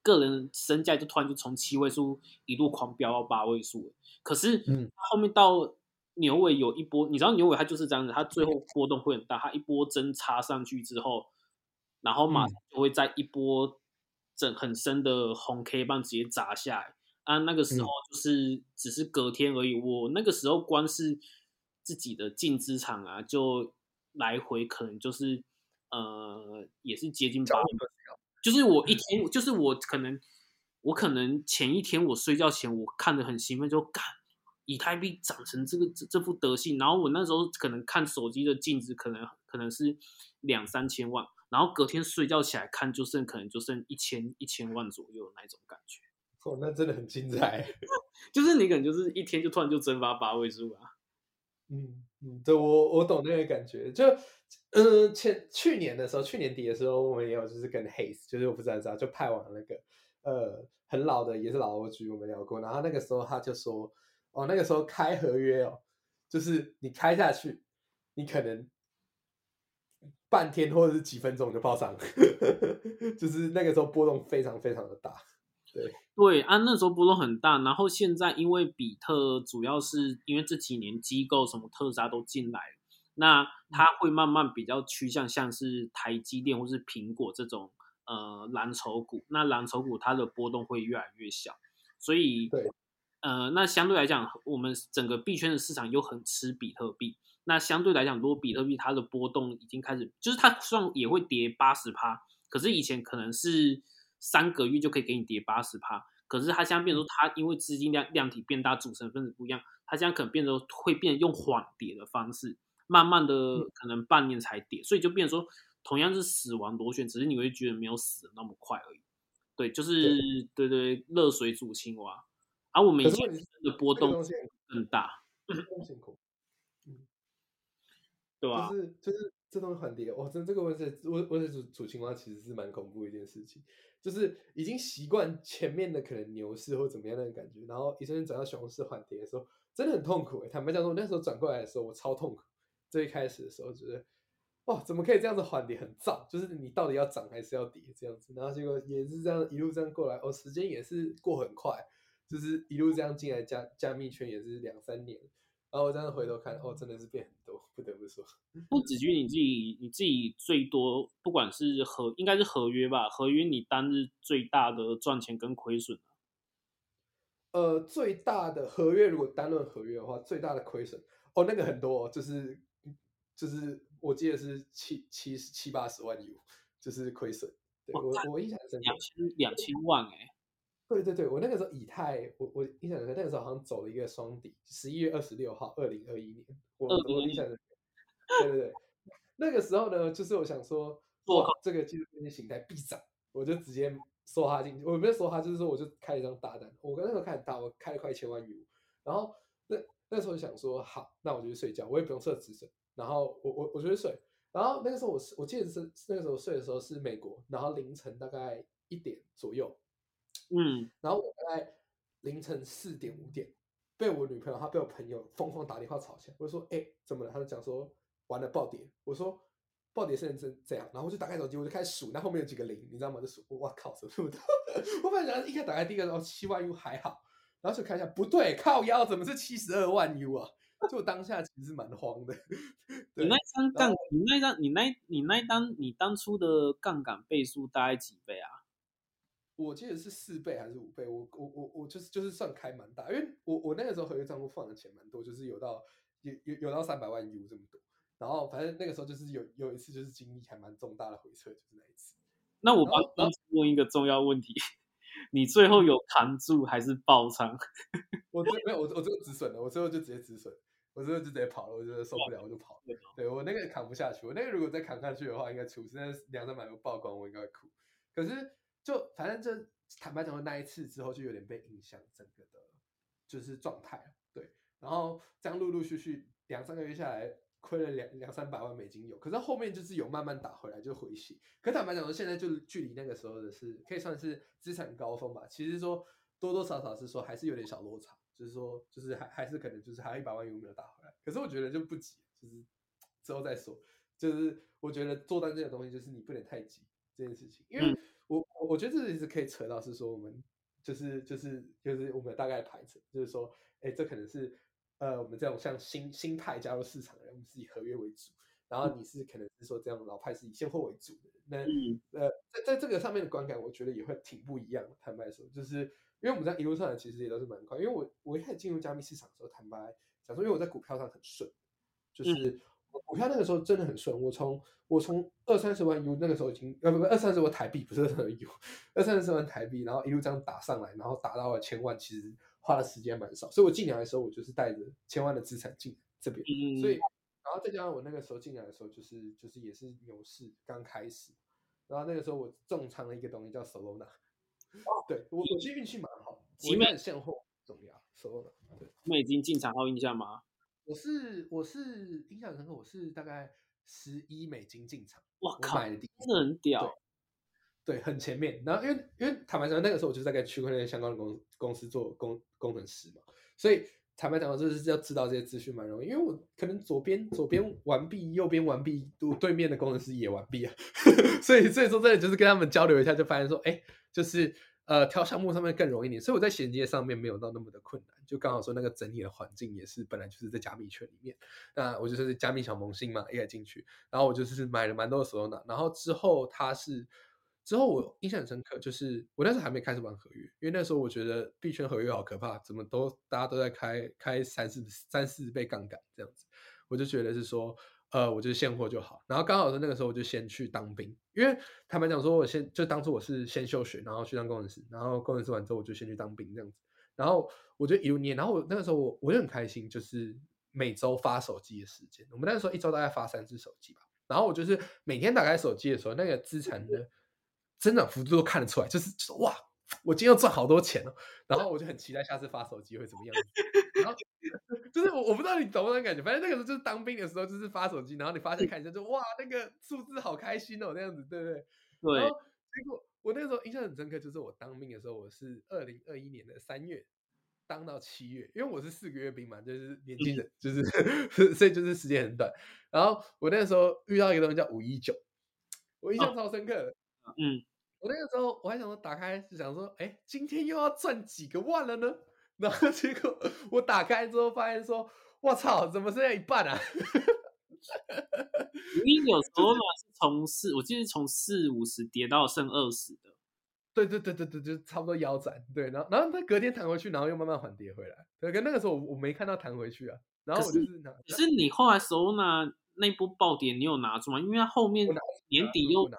个人身价就突然就从七位数一路狂飙到八位数可是，嗯，后面到牛尾有一波，你知道牛尾它就是这样子，它最后波动会很大，它一波针插上去之后，然后马上就会在一波整很深的红 K 棒直接砸下来啊！那个时候就是只是隔天而已，我那个时候光是自己的净资产啊，就来回可能就是呃，也是接近八。就是我一天，就是我可能，我可能前一天我睡觉前，我看的很兴奋，就干以太币涨成这个这这副德性，然后我那时候可能看手机的净值可能可能是两三千万，然后隔天睡觉起来看就剩可能就剩一千一千万左右那种感觉。哦，那真的很精彩，就是你可能就是一天就突然就蒸发八位数啊。嗯嗯，对我我懂那个感觉，就嗯前去年的时候，去年底的时候，我们也有就是跟 Haze，就是我不知道知道，就派往那个呃很老的也是老 O G，我们聊过，然后那个时候他就说，哦那个时候开合约哦，就是你开下去，你可能半天或者是几分钟就爆上，就是那个时候波动非常非常的大。对对啊，那时候波动很大，然后现在因为比特主要是因为这几年机构什么特斯拉都进来，那它会慢慢比较趋向像是台积电或是苹果这种呃蓝筹股，那蓝筹股它的波动会越来越小，所以对。呃那相对来讲，我们整个币圈的市场又很吃比特币，那相对来讲，如果比特币它的波动已经开始，就是它虽然也会跌八十趴，可是以前可能是。三个月就可以给你跌八十趴，可是它现在变成说，它因为资金量量体变大，组成分子不一样，它现在可能变成会变用缓跌的方式，慢慢的可能半年才跌，所以就变成说，同样是死亡螺旋，只是你会觉得没有死的那么快而已。对，就是对对热水煮青蛙，而我们以前的波动更大，辛苦，嗯，对吧？就是就是。这东西很跌，哇！真这个温水温温水煮煮青蛙其实是蛮恐怖的一件事情，就是已经习惯前面的可能牛市或怎么样的感觉，然后一瞬间转到熊市缓跌的时候，真的很痛苦。坦白讲说，那时候转过来的时候，我超痛苦。最开始的时候觉得，哇，怎么可以这样子缓跌，很燥，就是你到底要涨还是要跌这样子。然后结果也是这样一路这样过来，哦，时间也是过很快，就是一路这样进来加加密圈也是两三年。然后我这样回头看，哦，真的是变很多，不得不说。不子君，你自己你自己最多，不管是合，应该是合约吧？合约你单日最大的赚钱跟亏损呃，最大的合约，如果单论合约的话，最大的亏损，哦，那个很多，哦就是就是我记得是七七七八十万 U，就是亏损。对我我印象深两千两千万哎。对对对，我那个时候以太，我我印象深刻，那个时候好像走了一个双底，十一月二十六号，二零二一年，我我印象深刻。对对对，那个时候呢，就是我想说，哇，这个技术分析形态必涨，我就直接梭哈进去。我没有梭哈，就是说我就开一张大单。我那时候开很大，我开了快一千万 U。然后那那时候想说，好，那我就去睡觉，我也不用设止损。然后我我我就去睡。然后那个时候我是我记得是那个时候睡的时候是美国，然后凌晨大概一点左右，嗯，然后我大概凌晨四点五点被我女朋友她被我朋友疯狂打电话吵起来，我就说哎、怎么了？她就讲说完了暴跌，我说暴跌是真这样，然后我就打开手机我就开始数，那后面有几个零，你知道吗？就数，我靠，怎么这么多？我本来想一开始打开第一个然后七万又还好，然后就看一下不对，靠腰怎么是七十二万 U 啊？就我当下其实是蛮慌的。你那张然杠，你那张，你那，你那当，你当初的杠杆倍数大概几倍啊？我记得是四倍还是五倍，我我我我就是就是算开蛮大，因为我我那个时候合约账户放的钱蛮多，就是有到有有有到三百万 U 这么多，然后反正那个时候就是有有一次就是经历还蛮重大的回撤，就是那一次。那我然后帮问一个重要问题：你最后有扛住还是爆仓？我最没有我我最后止损了，我最后就直接止损，我最后就直接跑了，我觉得受不了我就跑了。对我那个扛不下去，我那个如果再扛下去的话，应该出事。那两三百个曝光，我应该会哭。可是就反正就坦白讲，说那一次之后就有点被影响整个的，就是状态。对，然后这样陆陆续续两三个月下来，亏了两两三百万美金有。可是后面就是有慢慢打回来，就回血。可坦白讲说，现在就距离那个时候的是可以算是资产高峰吧。其实说多多少少是说还是有点小落差，就是说就是还还是可能就是还有一百万有没有打回来。可是我觉得就不急，就是之后再说。就是我觉得做单这个东西，就是你不能太急这件事情，因为我我觉得这也是可以扯到是说我们就是就是就是我们大概排程，就是说，哎，这可能是呃我们这种像新新派加入市场的人，我们是以合约为主，然后你是可能是说这样老派是以现货为主的，那嗯呃，在在这个上面的观感，我觉得也会挺不一样的。坦白说，就是因为我们在一路上来其实也都是蛮快。因为我我一开始进入加密市场的时候，坦白讲说，因为我在股票上很顺，就是我股票那个时候真的很顺。我从我从二三十万 U 那个时候已经呃不不二三十万台币不是二三十 U，二三十万台币，然后一路这样打上来，然后打到了千万，其实花的时间蛮少。所以我进来的时候，我就是带着千万的资产进这边。嗯，所以，然后再加上我那个时候进来的时候，就是就是也是牛市刚开始，然后那个时候我重仓了一个东西叫 Solana，对我我其实运气蛮好，集美我一开始现货很重要 Solana，对，你们已经进场好印象吗？我是我是印象深刻，我是大概十一美金进场，我哇靠，真的很屌。对，很前面。然后因为因为坦白讲，那个时候我就在跟区块链相关的公公司做工工程师嘛，所以坦白讲，就是要知道这些资讯蛮容易。因为我可能左边左边完毕，右边完毕，我对面的工程师也完毕啊，所以所以说真的就是跟他们交流一下，就发现说，哎，就是呃挑项目上面更容易一点，所以我在衔接上面没有到那么的困难，就刚好说那个整体的环境也是本来就是在加密圈里面，那我就是加密小萌新嘛，也进去，然后我就是买了蛮多的 Solana，然后之后它是。之后我印象很深刻，就是我那时候还没开始玩合约，因为那时候我觉得币圈合约好可怕，怎么都大家都在开开三四三四倍杠杆这样子，我就觉得是说，呃，我就现货就好。然后刚好是那个时候我就先去当兵，因为坦白讲说，我先就当初我是先休学，然后去当工程师，然后工程师完之后我就先去当兵这样子，然后我就一路念，然后我那个时候我我就很开心，就是每周发手机的时间，我们那个时候一周大概发三次手机吧，然后我就是每天打开手机的时候，那个资产的。增长幅度都看得出来，就是就是哇，我今天要赚好多钱哦，然后我就很期待下次发手机会怎么样，然后就是我我不知道你懂不懂感觉，反正那个时候就是当兵的时候，就是发手机，然后你发现看一下就哇那个数字好开心哦那样子，对不对？对然，后结果我那个时候印象很深刻，就是我当兵的时候，我是二零二一年的三月当到七月，因为我是四个月兵嘛，就是年轻人，就是 所以就是时间很短。然后我那时候遇到一个东西叫五一九，我印象超深刻的。嗯，我那个时候我还想说，打开是想说，哎，今天又要赚几个万了呢？然后结果我打开之后发现说，我操，怎么剩下一半啊？你有时候嘛是从四，我记得是从四五十跌到剩二十的。对对对对对，就差不多腰斩。对，然后然后它隔天弹回去，然后又慢慢缓跌回来。对，跟那个时候我我没看到弹回去啊。然后我就是可是你后来 Solana 那波暴跌，你有拿住吗？因为它后面年底又拿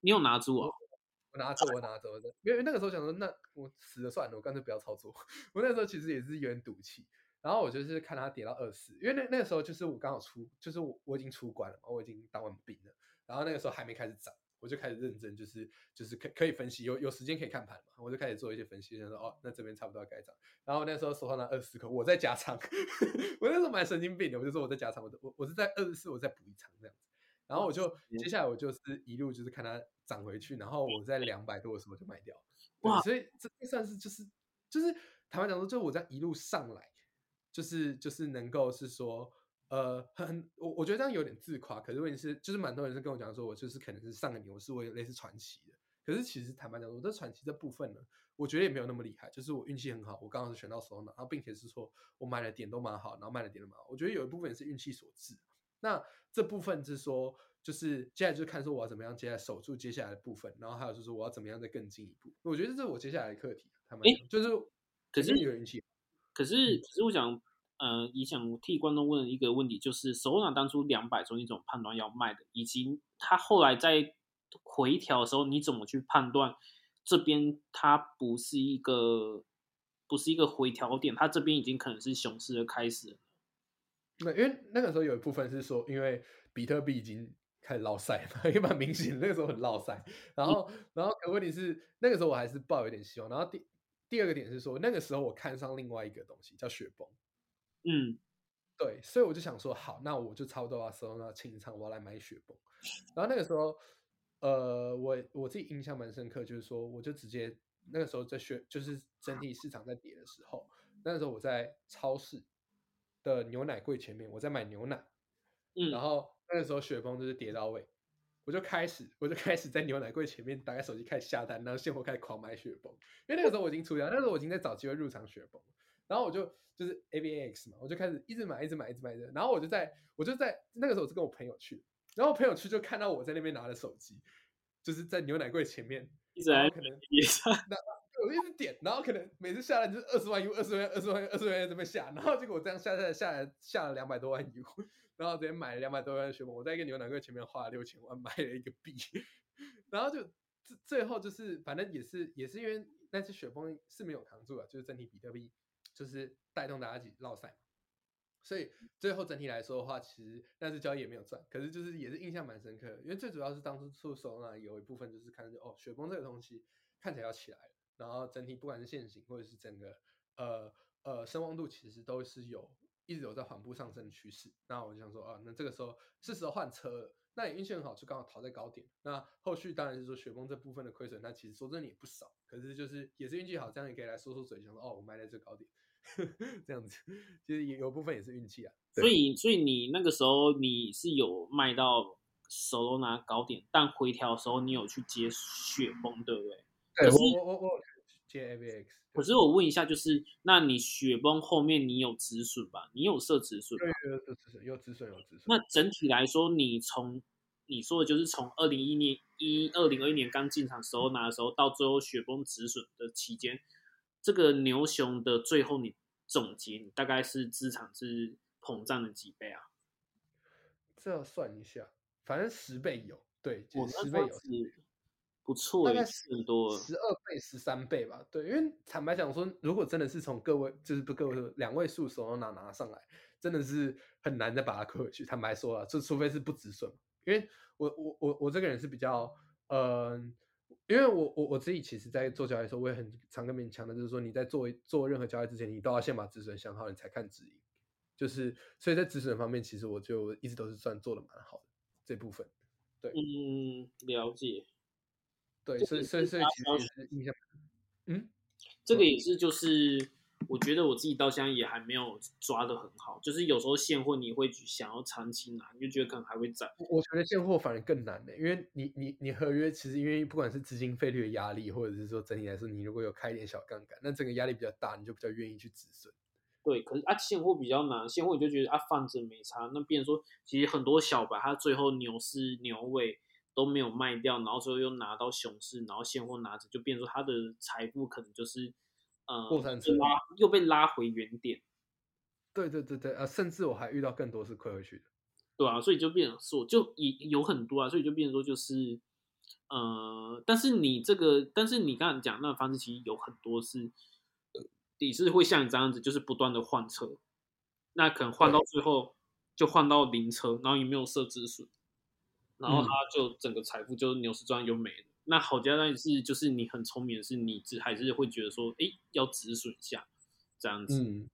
你有拿住哦。我拿住，我拿走，因为那个时候想说，那我死了算了，我干脆不要操作。我那时候其实也是有点赌气，然后我就是看它跌到二四，因为那那个时候就是我刚好出，就是我我已经出关了嘛，我已经当完兵了，然后那个时候还没开始涨，我就开始认真，就是就是可可以分析，有有时间可以看盘嘛，我就开始做一些分析，想说哦，那这边差不多要该涨。然后那时候手上拿二十颗，我在加仓，我那时候蛮神经病的，我就说我在加仓，我我我是在二十四，我再补一仓这样子。然后我就接下来我就是一路就是看它涨回去，然后我在两百多的时候就卖掉。哇，所以这算是就是就是坦白讲说，就我在一路上来，就是就是能够是说。呃，很我我觉得这样有点自夸，可是问题是，就是蛮多人是跟我讲说，我就是可能是上个牛市，我有类似传奇的。可是其实坦白讲，我这传奇这部分呢，我觉得也没有那么厉害。就是我运气很好，我刚好是选到手拿，然后并且是说我买的点都蛮好，然后卖的点都蛮好。我觉得有一部分也是运气所致。那这部分是说，就是接下来就是看说我要怎么样接下来守住接下来的部分，然后还有就是我要怎么样再更进一步。我觉得这是我接下来的课题。他们就是，可是有运气，可是可是我想。呃，也想替观众问一个问题，就是首长当初两百中一种判断要卖的，以及他后来在回调的时候，你怎么去判断这边它不是一个不是一个回调点，它这边已经可能是熊市的开始了？那因为那个时候有一部分是说，因为比特币已经开始落赛了，也蛮明显，那个时候很落赛。然后，然后可问题是那个时候我还是抱有点希望。然后第第二个点是说，那个时候我看上另外一个东西叫雪崩。嗯，对，所以我就想说，好，那我就差不多把手那清仓，我要来买雪崩。然后那个时候，呃，我我自己印象蛮深刻，就是说，我就直接那个时候在雪，就是整体市场在跌的时候，那个时候我在超市的牛奶柜前面，我在买牛奶。嗯，然后那个时候雪崩就是跌到位，我就开始我就开始在牛奶柜前面打开手机开始下单，然后现货开始狂买雪崩，因为那个时候我已经出掉，那时候我已经在找机会入场雪崩。然后我就就是 A B A X 嘛，我就开始一直买，一直买，一直买的。然后我就在，我就在那个时候是跟我朋友去，然后朋友去就看到我在那边拿着手机，就是在牛奶柜前面，一直可能我一直点，然后可能每次下来就是二十万 U，二十万，二十万，二十万这么下，然后结果我这样下下下来下了两百多万 U，然后直接买了两百多万雪崩，我在一个牛奶柜前面花了六千万买了一个币，然后就最最后就是反正也是也是因为那次雪崩是没有扛住了，就是整体比特币。就是带动大家一起绕赛，所以最后整体来说的话，其实那次交易也没有赚，可是就是也是印象蛮深刻的，因为最主要是当初出手呢，有一部分就是看着哦，雪崩这个东西看起来要起来了，然后整体不管是现形或者是整个呃呃声望度，其实都是有一直有在缓步上升的趋势。那我就想说啊，那这个时候是时候换车了。那也运气很好，就刚好逃在高点。那后续当然是说雪崩这部分的亏损，那其实说真的也不少。可是就是也是运气好，这样也可以来说说嘴，想说哦，我卖在这高点。这样子，其实也有部分也是运气啊。所以，所以你那个时候你是有卖到手都拿高点，但回调的时候你有去接雪崩，对不对？对，我我我接 AVX。可是我问一下，就是那你雪崩后面你有止损吧？你有设止损？对有止损，有止损，有止损。那整体来说，你从你说的就是从二零一年一二零二一年刚进场时候拿的时候，到最后雪崩止损的期间。这个牛熊的最后，你总结，你大概是资产是膨胀了几倍啊？这要算一下，反正十倍有，对，十倍有，不错，大概很多，十二倍、十三倍吧。对，因为坦白讲说，如果真的是从各位，就是不各位两位数手拿拿上来，真的是很难再把它扣回去。坦白说啊，就除非是不止损，因为我我我我这个人是比较，嗯。因为我我我自己其实，在做交易的时候，我也很常跟别人强调，就是说你在做做任何交易之前，你都要先把止损想好，你才看止盈。就是所以在止损方面，其实我就一直都是算做的蛮好的这部分。对，嗯，了解。对，所以所以所以其实印象，嗯，这个也是就是。我觉得我自己到现在也还没有抓的很好，就是有时候现货你会想要长期拿，你就觉得可能还会涨。我觉得现货反而更难呢，因为你你你合约其实因为不管是资金费率的压力，或者是说整体来说，你如果有开一点小杠杆，那整个压力比较大，你就比较愿意去止损。对，可是啊现货比较难，现货你就觉得啊放着没差，那变说其实很多小白他最后牛市牛尾都没有卖掉，然后最后又拿到熊市，然后现货拿着就变说他的财富可能就是。呃，过山车拉又被拉回原点，对对对对，呃，甚至我还遇到更多是亏回去的，对啊，所以就变成说，就也有很多啊，所以就变成说，就是呃，但是你这个，但是你刚才讲那个方式，其实有很多是，你是会像你这样子，就是不断的换车，那可能换到最后就换到零车，然后也没有设止损，然后他就整个财富就牛市赚又没了。那好家但是就是你很聪明的是，你只还是会觉得说，哎，要止损一下这样子。嗯，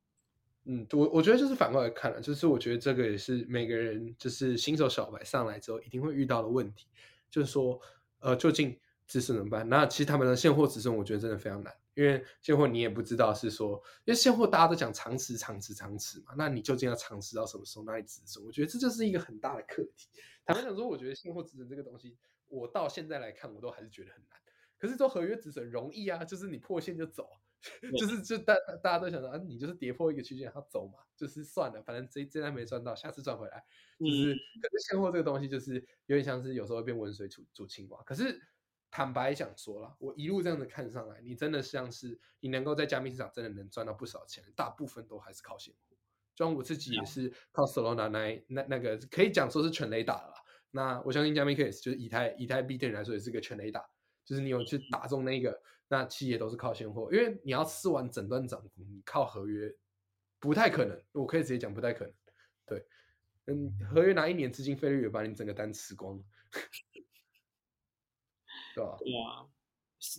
嗯，我我觉得就是反过来看了，就是我觉得这个也是每个人就是新手小白上来之后一定会遇到的问题，就是说，呃，究竟止损怎么办？那其实他们的现货止损，我觉得真的非常难，因为现货你也不知道是说，因为现货大家都讲长持、长持、长持嘛，那你究竟要长持到什么时候？哪里止损？我觉得这就是一个很大的课题。坦白讲说，我觉得现货止损这个东西，我到现在来看，我都还是觉得很难。可是做合约止损容易啊，就是你破线就走。就是就大大家都想到啊，你就是跌破一个区间，它走嘛，就是算了，反正这这单没赚到，下次赚回来。就是可是现货这个东西，就是有点像是有时候会变温水煮煮青蛙。可是坦白想说了，我一路这样子看上来，你真的像是你能够在加密市场真的能赚到不少钱，大部分都还是靠现货。就像我自己也是靠 Solana 那那那个可以讲说是全雷打了。那我相信加密 case 就是以太以太币对你来说也是个全雷打。就是你有去打中那个，那企业都是靠现货，因为你要吃完整段涨幅，你靠合约不太可能。我可以直接讲不太可能。对，嗯，合约拿一年资金费率也把你整个单吃光，对吧？对啊，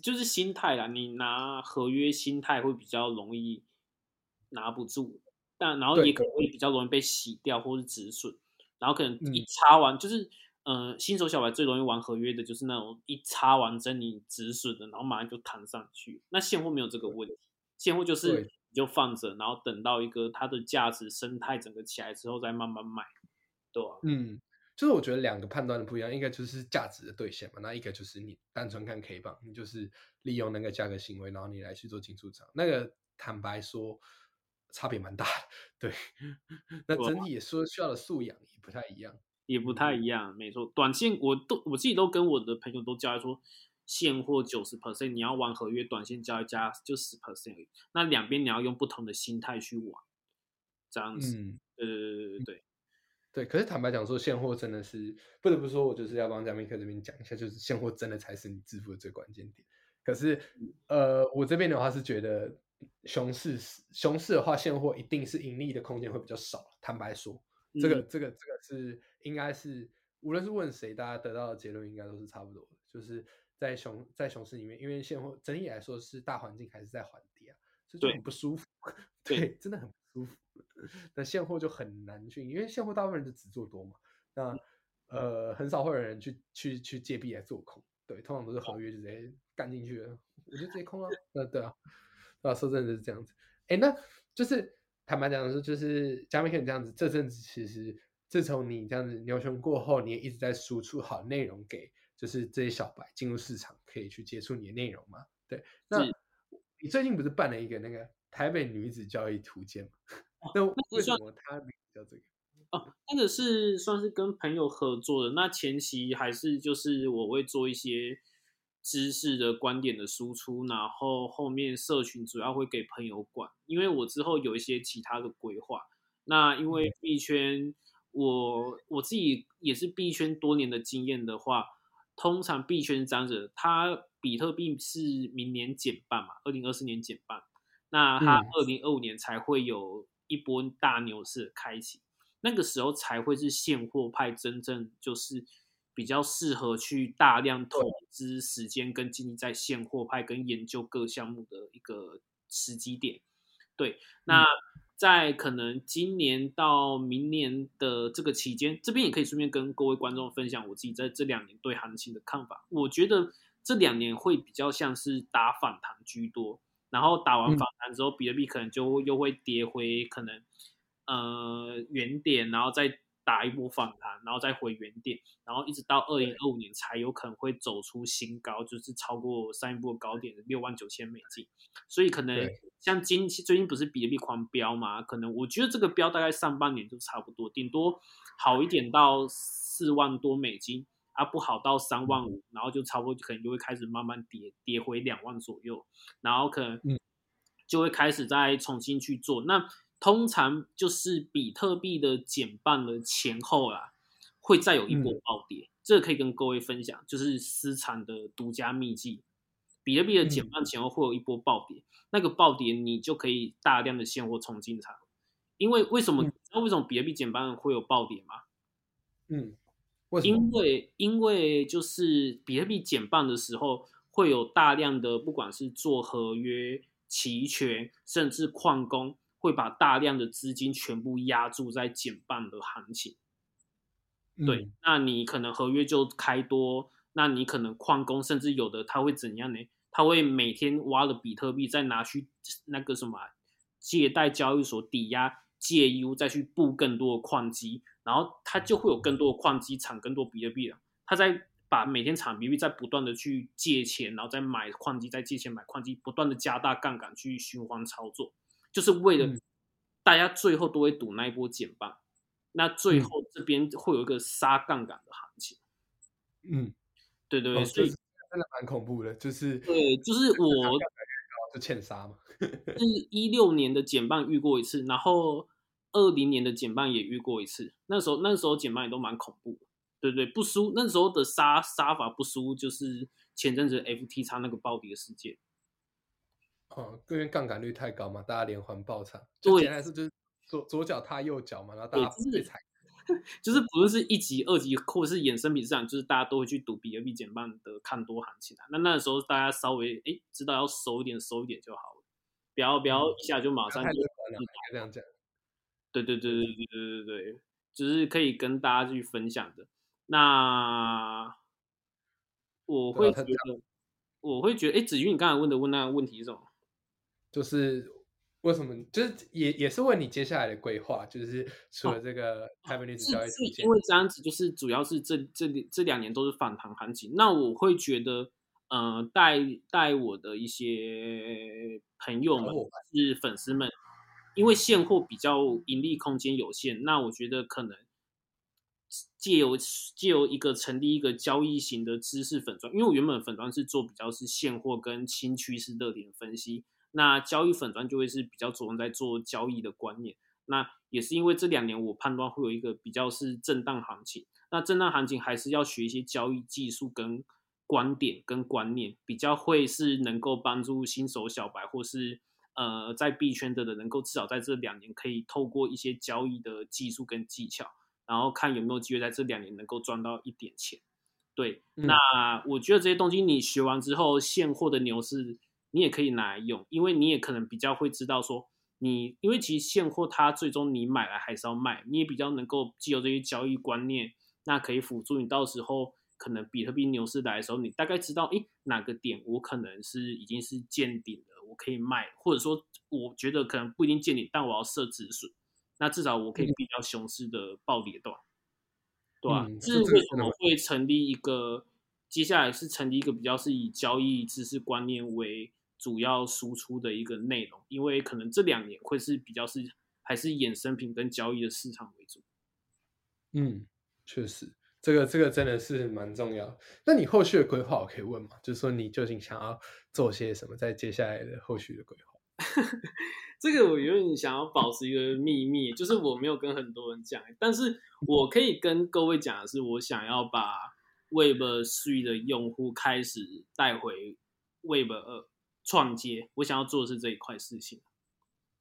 就是心态啦。你拿合约心态会比较容易拿不住，但然后也可能会比较容易被洗掉或是止损，然后可能一插完就是。呃，新手小白最容易玩合约的就是那种一插完针你止损的，然后马上就弹上去。那现货没有这个问题，现货就是你就放着，然后等到一个它的价值生态整个起来之后再慢慢买，对吧？嗯，就是我觉得两个判断的不一样，一个就是价值的兑现嘛，那一个就是你单纯看 K 棒，你就是利用那个价格行为，然后你来去做进出场。那个坦白说差别蛮大的，对。那整体也说需要的素养也不太一样。也不太一样，没错。短线我都我自己都跟我的朋友都交代说，现货九十 percent，你要玩合约，短线交易加就十 percent。那两边你要用不同的心态去玩，这样子。嗯，对对对对对对。可是坦白讲说，现货真的是不得不说，我就是要帮加密克这边讲一下，就是现货真的才是你致富的最关键点。可是，呃，我这边的话是觉得，熊市熊市的话，现货一定是盈利的空间会比较少。坦白说。这个这个这个是应该是无论是问谁，大家得到的结论应该都是差不多的，就是在熊在熊市里面，因为现货整体来说是大环境还是在缓跌啊，所以就很不舒服，对，真的很不舒服。那现货就很难去，因为现货大部分人就只做多嘛，那呃很少会有人去去去借币来做空，对，通常都是合约就直接干进去了，我就直接空了，呃对啊，啊说真的是这样子，哎那就是。坦白讲说，就是加密客这样子，这阵子其实自从你这样子牛熊过后，你也一直在输出好内容给，就是这些小白进入市场可以去接触你的内容嘛？对，那你最近不是办了一个那个台北女子交易图鉴吗？那为什么他名叫这个？哦，那个是算是跟朋友合作的。那前期还是就是我会做一些。知识的观点的输出，然后后面社群主要会给朋友管，因为我之后有一些其他的规划。那因为币圈，我我自己也是币圈多年的经验的话，通常币圈这样子，它比特币是明年减半嘛，二零二四年减半，那它二零二五年才会有一波大牛市的开启，那个时候才会是现货派真正就是。比较适合去大量投资时间跟精力在现货派跟研究各项目的一个时机点。对，那在可能今年到明年的这个期间，这边也可以顺便跟各位观众分享我自己在这两年对行情的看法。我觉得这两年会比较像是打反弹居多，然后打完反弹之后，比特币可能就又会跌回可能呃原点，然后再。打一波反弹，然后再回原点，然后一直到二零二五年才有可能会走出新高，就是超过上一波高点的六万九千美金。所以可能像今最近不是比特币狂飙嘛？可能我觉得这个标大概上半年就差不多，顶多好一点到四万多美金，啊不好到三万五，然后就差不多可能就会开始慢慢跌，跌回两万左右，然后可能就会开始再重新去做那。通常就是比特币的减半的前后啦，会再有一波暴跌。这个可以跟各位分享，就是私产的独家秘籍。比特币的减半前后会有一波暴跌，那个暴跌你就可以大量的现货冲进场。因为为什么？知道为什么比特币减半会有暴跌吗？嗯，因为因为就是比特币减半的时候，会有大量的不管是做合约、期权，甚至矿工。会把大量的资金全部压注在减半的行情。对，那你可能合约就开多，那你可能矿工甚至有的他会怎样呢？他会每天挖了比特币，再拿去那个什么借贷交易所抵押借 U，再去布更多的矿机，然后他就会有更多的矿机产更多比特币了。他在把每天产比特币在不断的去借钱，然后再买矿机，再借钱买矿机，不断的加大杠杆去循环操作，就是为了大家最后都会赌那一波减半。那最后这边会有一个杀杠杆的行情，嗯，对对对，所以真的蛮恐怖的，就是对，就是我就欠杀嘛，是 一六年的减半遇过一次，然后二零年的减半也遇过一次，那时候那时候减半也都蛮恐怖的，对对，不输那时候的杀杀法不输，就是前阵子 F T X 那个暴跌事件，哦，因为杠杆率太高嘛，大家连环爆仓，对，还是就是。左左脚踏右脚嘛，然后大家被踩，就是不论是一级、二级，或者是衍生品市场，就是大家都会去赌比特币减半的看多行情啊。那那时候大家稍微哎知道要收一点，收一点就好了，不要不要一下就马上就这样讲。对对对对对对对对，就是可以跟大家去分享的。那我会觉得，我会觉得，哎，子瑜，你刚才问的问那个问题是什么？就是。为什么？就是也也是问你接下来的规划，就是除了这个因为这样子，就是主要是这这这两年都是反弹行情。那我会觉得，呃，带带我的一些朋友们是粉丝们，因为现货比较盈利空间有限，那我觉得可能借由借由一个成立一个交易型的知识粉砖，因为我原本粉砖是做比较是现货跟新趋势热点分析。那交易粉砖就会是比较着重在做交易的观念，那也是因为这两年我判断会有一个比较是震荡行情，那震荡行情还是要学一些交易技术跟观点跟观念，比较会是能够帮助新手小白或是呃在币圈的人，能够至少在这两年可以透过一些交易的技术跟技巧，然后看有没有机会在这两年能够赚到一点钱。对，那我觉得这些东西你学完之后，现货的牛市。你也可以拿来用，因为你也可能比较会知道说，你因为其实现货它最终你买来还是要卖，你也比较能够既有这些交易观念，那可以辅助你到时候可能比特币牛市来的时候，你大概知道，诶哪个点我可能是已经是见顶了，我可以卖，或者说我觉得可能不一定见顶，但我要设止损，那至少我可以比较熊市的暴跌段，对吧？这是为什么会成立一个，接下来是成立一个比较是以交易知识观念为。主要输出的一个内容，因为可能这两年会是比较是还是衍生品跟交易的市场为主。嗯，确实，这个这个真的是蛮重要。那你后续的规划我可以问吗？就是说你究竟想要做些什么，在接下来的后续的规划？这个我有点想要保持一个秘密，就是我没有跟很多人讲，但是我可以跟各位讲的是，我想要把 Web Three 的用户开始带回 Web 二。创接，我想要做的是这一块事情。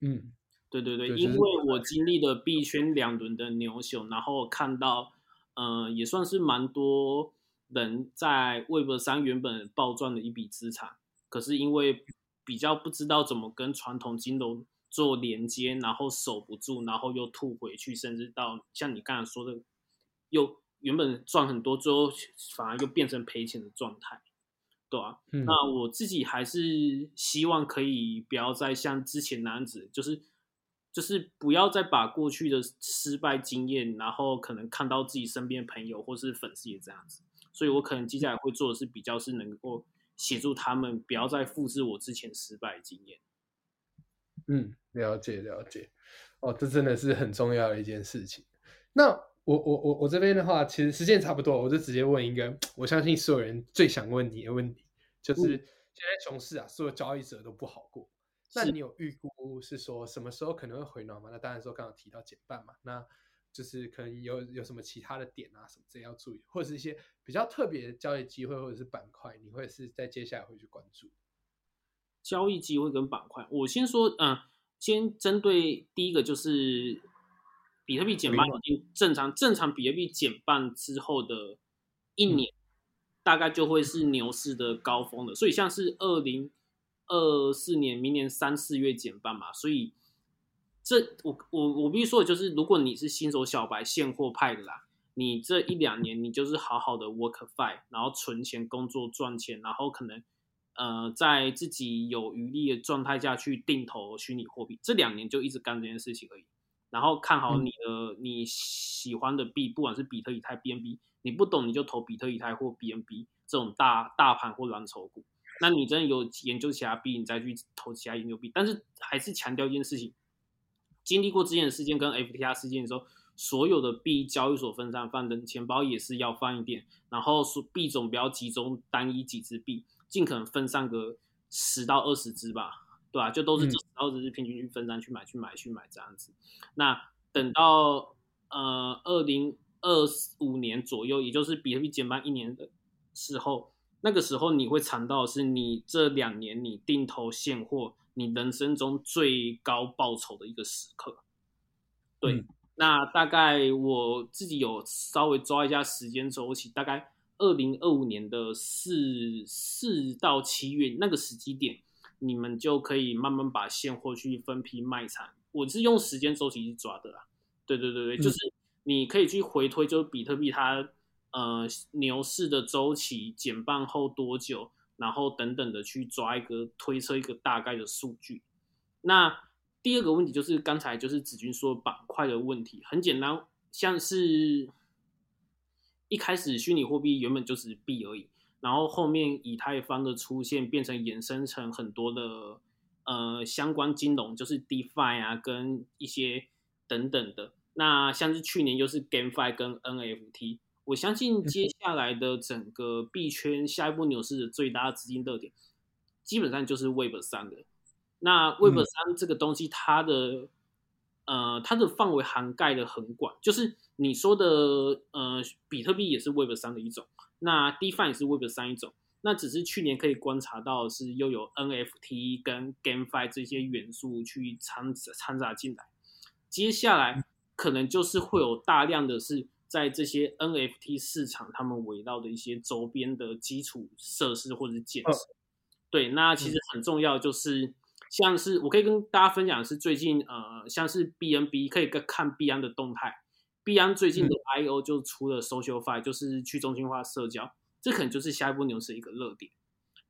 嗯，对对对，因为我经历了币圈两轮的牛熊，然后看到，呃，也算是蛮多人在 Web 三原本暴赚的一笔资产，可是因为比较不知道怎么跟传统金融做连接，然后守不住，然后又吐回去，甚至到像你刚才说的，又原本赚很多，最后反而又变成赔钱的状态。对啊，那我自己还是希望可以不要再像之前那样子，就是就是不要再把过去的失败经验，然后可能看到自己身边朋友或是粉丝也这样子，所以我可能接下来会做的是比较是能够协助他们不要再复制我之前失败经验。嗯，了解了解，哦，这真的是很重要的一件事情。那。我我我我这边的话，其实时间差不多，我就直接问一个，我相信所有人最想问你的问题，就是现在熊市啊，所有交易者都不好过。那你有预估是说什么时候可能会回暖吗？那当然说刚刚提到减半嘛，那就是可能有有什么其他的点啊什么这要注意，或者是一些比较特别的交易机会或者是板块，你会是在接下来会去关注交易机会跟板块。我先说，嗯，先针对第一个就是。比特币减半已经正常，正常比特币减半之后的一年，大概就会是牛市的高峰了。所以像是二零二四年，明年三四月减半嘛，所以这我我我必须说的就是，如果你是新手小白现货派的啦，你这一两年你就是好好的 work five，然后存钱工作赚钱，然后可能呃在自己有余力的状态下去定投虚拟货币，这两年就一直干这件事情而已。然后看好你的你喜欢的币，不管是比特、以太、BNB，你不懂你就投比特、以太或 BNB 这种大大盘或蓝筹股。那你真的有研究其他币，你再去投其他研究币。但是还是强调一件事情：经历过之前的事件跟 FTR 事件的时候，所有的币交易所分散放的钱包也是要放一点，然后币种不要集中单一几只币，尽可能分散个十到二十只吧。对吧？就都是这十到二十平均去分散去买去买去买这样子。那等到呃二零二五年左右，也就是比特币减半一年的时候，那个时候你会尝到是你这两年你定投现货，你人生中最高报酬的一个时刻。对，那大概我自己有稍微抓一下时间周期，大概二零二五年的四四到七月那个时机点。你们就可以慢慢把现货去分批卖产，我是用时间周期去抓的啦。对对对对，就是你可以去回推，就是比特币它呃牛市的周期减半后多久，然后等等的去抓一个推测一个大概的数据。那第二个问题就是刚才就是子君说板块的问题，很简单，像是一开始虚拟货币原本就是币而已。然后后面以太坊的出现，变成衍生成很多的呃相关金融，就是 DeFi 啊，跟一些等等的。那像是去年就是 GameFi 跟 NFT，我相信接下来的整个币圈下一步牛市的最大资金热点，基本上就是 Web 三的。那 Web 三这个东西，它的呃它的范围涵盖的很广，就是你说的呃比特币也是 Web 三的一种。那 DeFi 是 Web 三一种，那只是去年可以观察到是又有 NFT 跟 GameFi 这些元素去掺掺杂进来，接下来可能就是会有大量的是在这些 NFT 市场他们围绕的一些周边的基础设施或者是建设。对，那其实很重要就是像是我可以跟大家分享的是最近呃像是 BNB 可以看 B N 的动态。币安最近的 I/O 就出了 SocialFi，就是去中心化社交，这可能就是下一波牛市一个热点。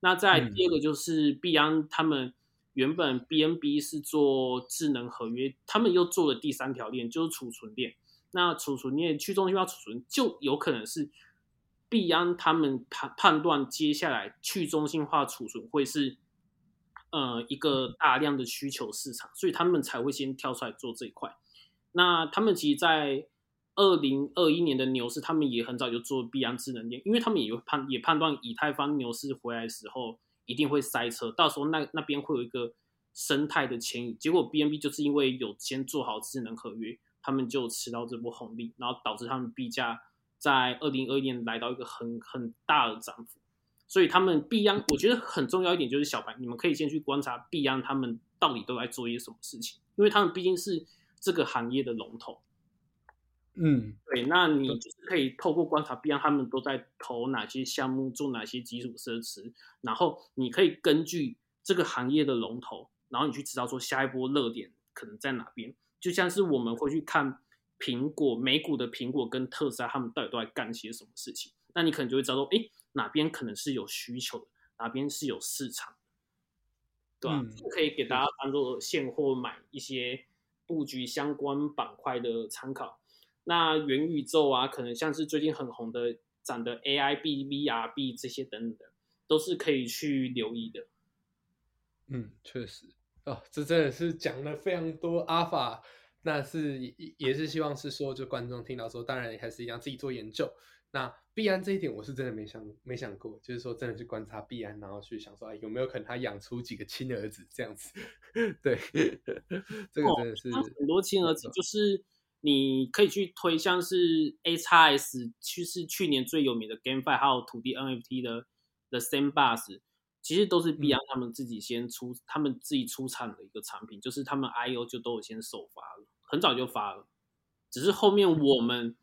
那在第二个就是币安，他们原本 BNB 是做智能合约，他们又做了第三条链，就是储存链。那储存链去中心化储存，就有可能是币安他们判判断接下来去中心化储存会是呃一个大量的需求市场，所以他们才会先跳出来做这一块。那他们其实，在二零二一年的牛市，他们也很早就做币安智能链，因为他们也有判也判断以太坊牛市回来的时候一定会塞车，到时候那那边会有一个生态的迁移。结果 BNB 就是因为有先做好智能合约，他们就吃到这波红利，然后导致他们币价在二零二一年来到一个很很大的涨幅。所以他们币安，我觉得很重要一点就是小白，你们可以先去观察币安他们到底都在做一些什么事情，因为他们毕竟是这个行业的龙头。嗯，对，那你就是可以透过观察，比方他们都在投哪些项目，做哪些基础设施，然后你可以根据这个行业的龙头，然后你去知道说下一波热点可能在哪边。就像是我们会去看苹果美股的苹果跟特斯拉，他们到底都在干些什么事情，那你可能就会知道说，哎，哪边可能是有需求的，哪边是有市场，对吧？可以给大家当做现货买一些布局相关板块的参考。那元宇宙啊，可能像是最近很红的涨的 AI B、VR B 这些等等的，都是可以去留意的。嗯，确实哦，这真的是讲了非常多阿法，那是也也是希望是说，就观众听到说，当然还是一样自己做研究。那币安这一点，我是真的没想没想过，就是说真的去观察币安，然后去想说，哎，有没有可能他养出几个亲儿子这样子？对，这个真的是很多亲儿子，就是。你可以去推，像是 A 叉 S 去是去年最有名的 GameFi，还有土地 NFT 的 The Sandbox，其实都是 b 安他们自己先出，他们自己出产的一个产品，就是他们 IO 就都有先首发了，很早就发了，只是后面我们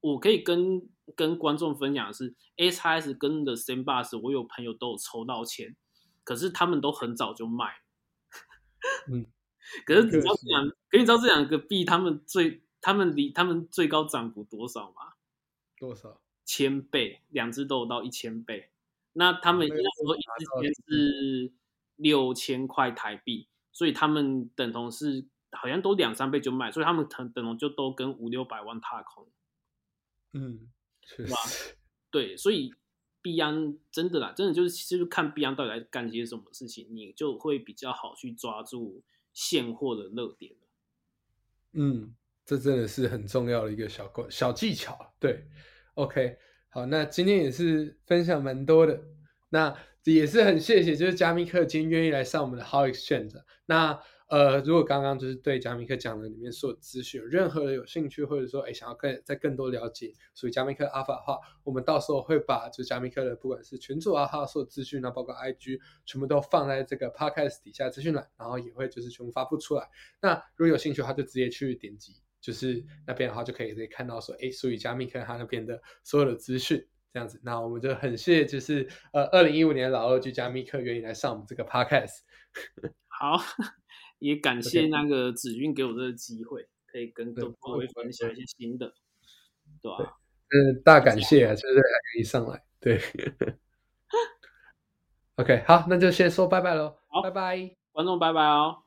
我可以跟跟观众分享的是 A 叉 S 跟 The Sandbox，我有朋友都有抽到钱，可是他们都很早就卖，嗯。可是你知道这两，可你知道这两个币他们最他们离他们最高涨幅多少吗？多少？千倍，两只都有到一千倍。那他们那时候一之前是六千块台币，所以他们等同是好像都两三倍就卖，所以他们等等同就都跟五六百万踏空。嗯，是吧？对，所以币安真的啦，真的就是就是看币安到底在干些什么事情，你就会比较好去抓住现货的热点嗯，这真的是很重要的一个小关小技巧。对，OK。好，那今天也是分享蛮多的，那也是很谢谢，就是加密课今天愿意来上我们的 How Exchange。那呃，如果刚刚就是对加密课讲的里面所有资讯有任何的有兴趣，或者说哎想要更再更多了解属于加密课阿法的话，我们到时候会把就加密课的不管是群组啊，还有所有资讯啊，包括 IG 全部都放在这个 Podcast 底下资讯栏，然后也会就是全部发布出来。那如果有兴趣的话，就直接去点击。就是那边的话，就可以可以看到说，哎，属于加密课他那边的所有的资讯，这样子。那我们就很谢谢，就是呃，二零一五年老二居加密课愿意来上我们这个 podcast。好，也感谢那个子君给我这个机会，可以跟各位分享一些新的，对吧？嗯，大感谢啊，就是还可以上来，对。OK，好，那就先说拜拜喽，好，拜拜，观众拜拜哦。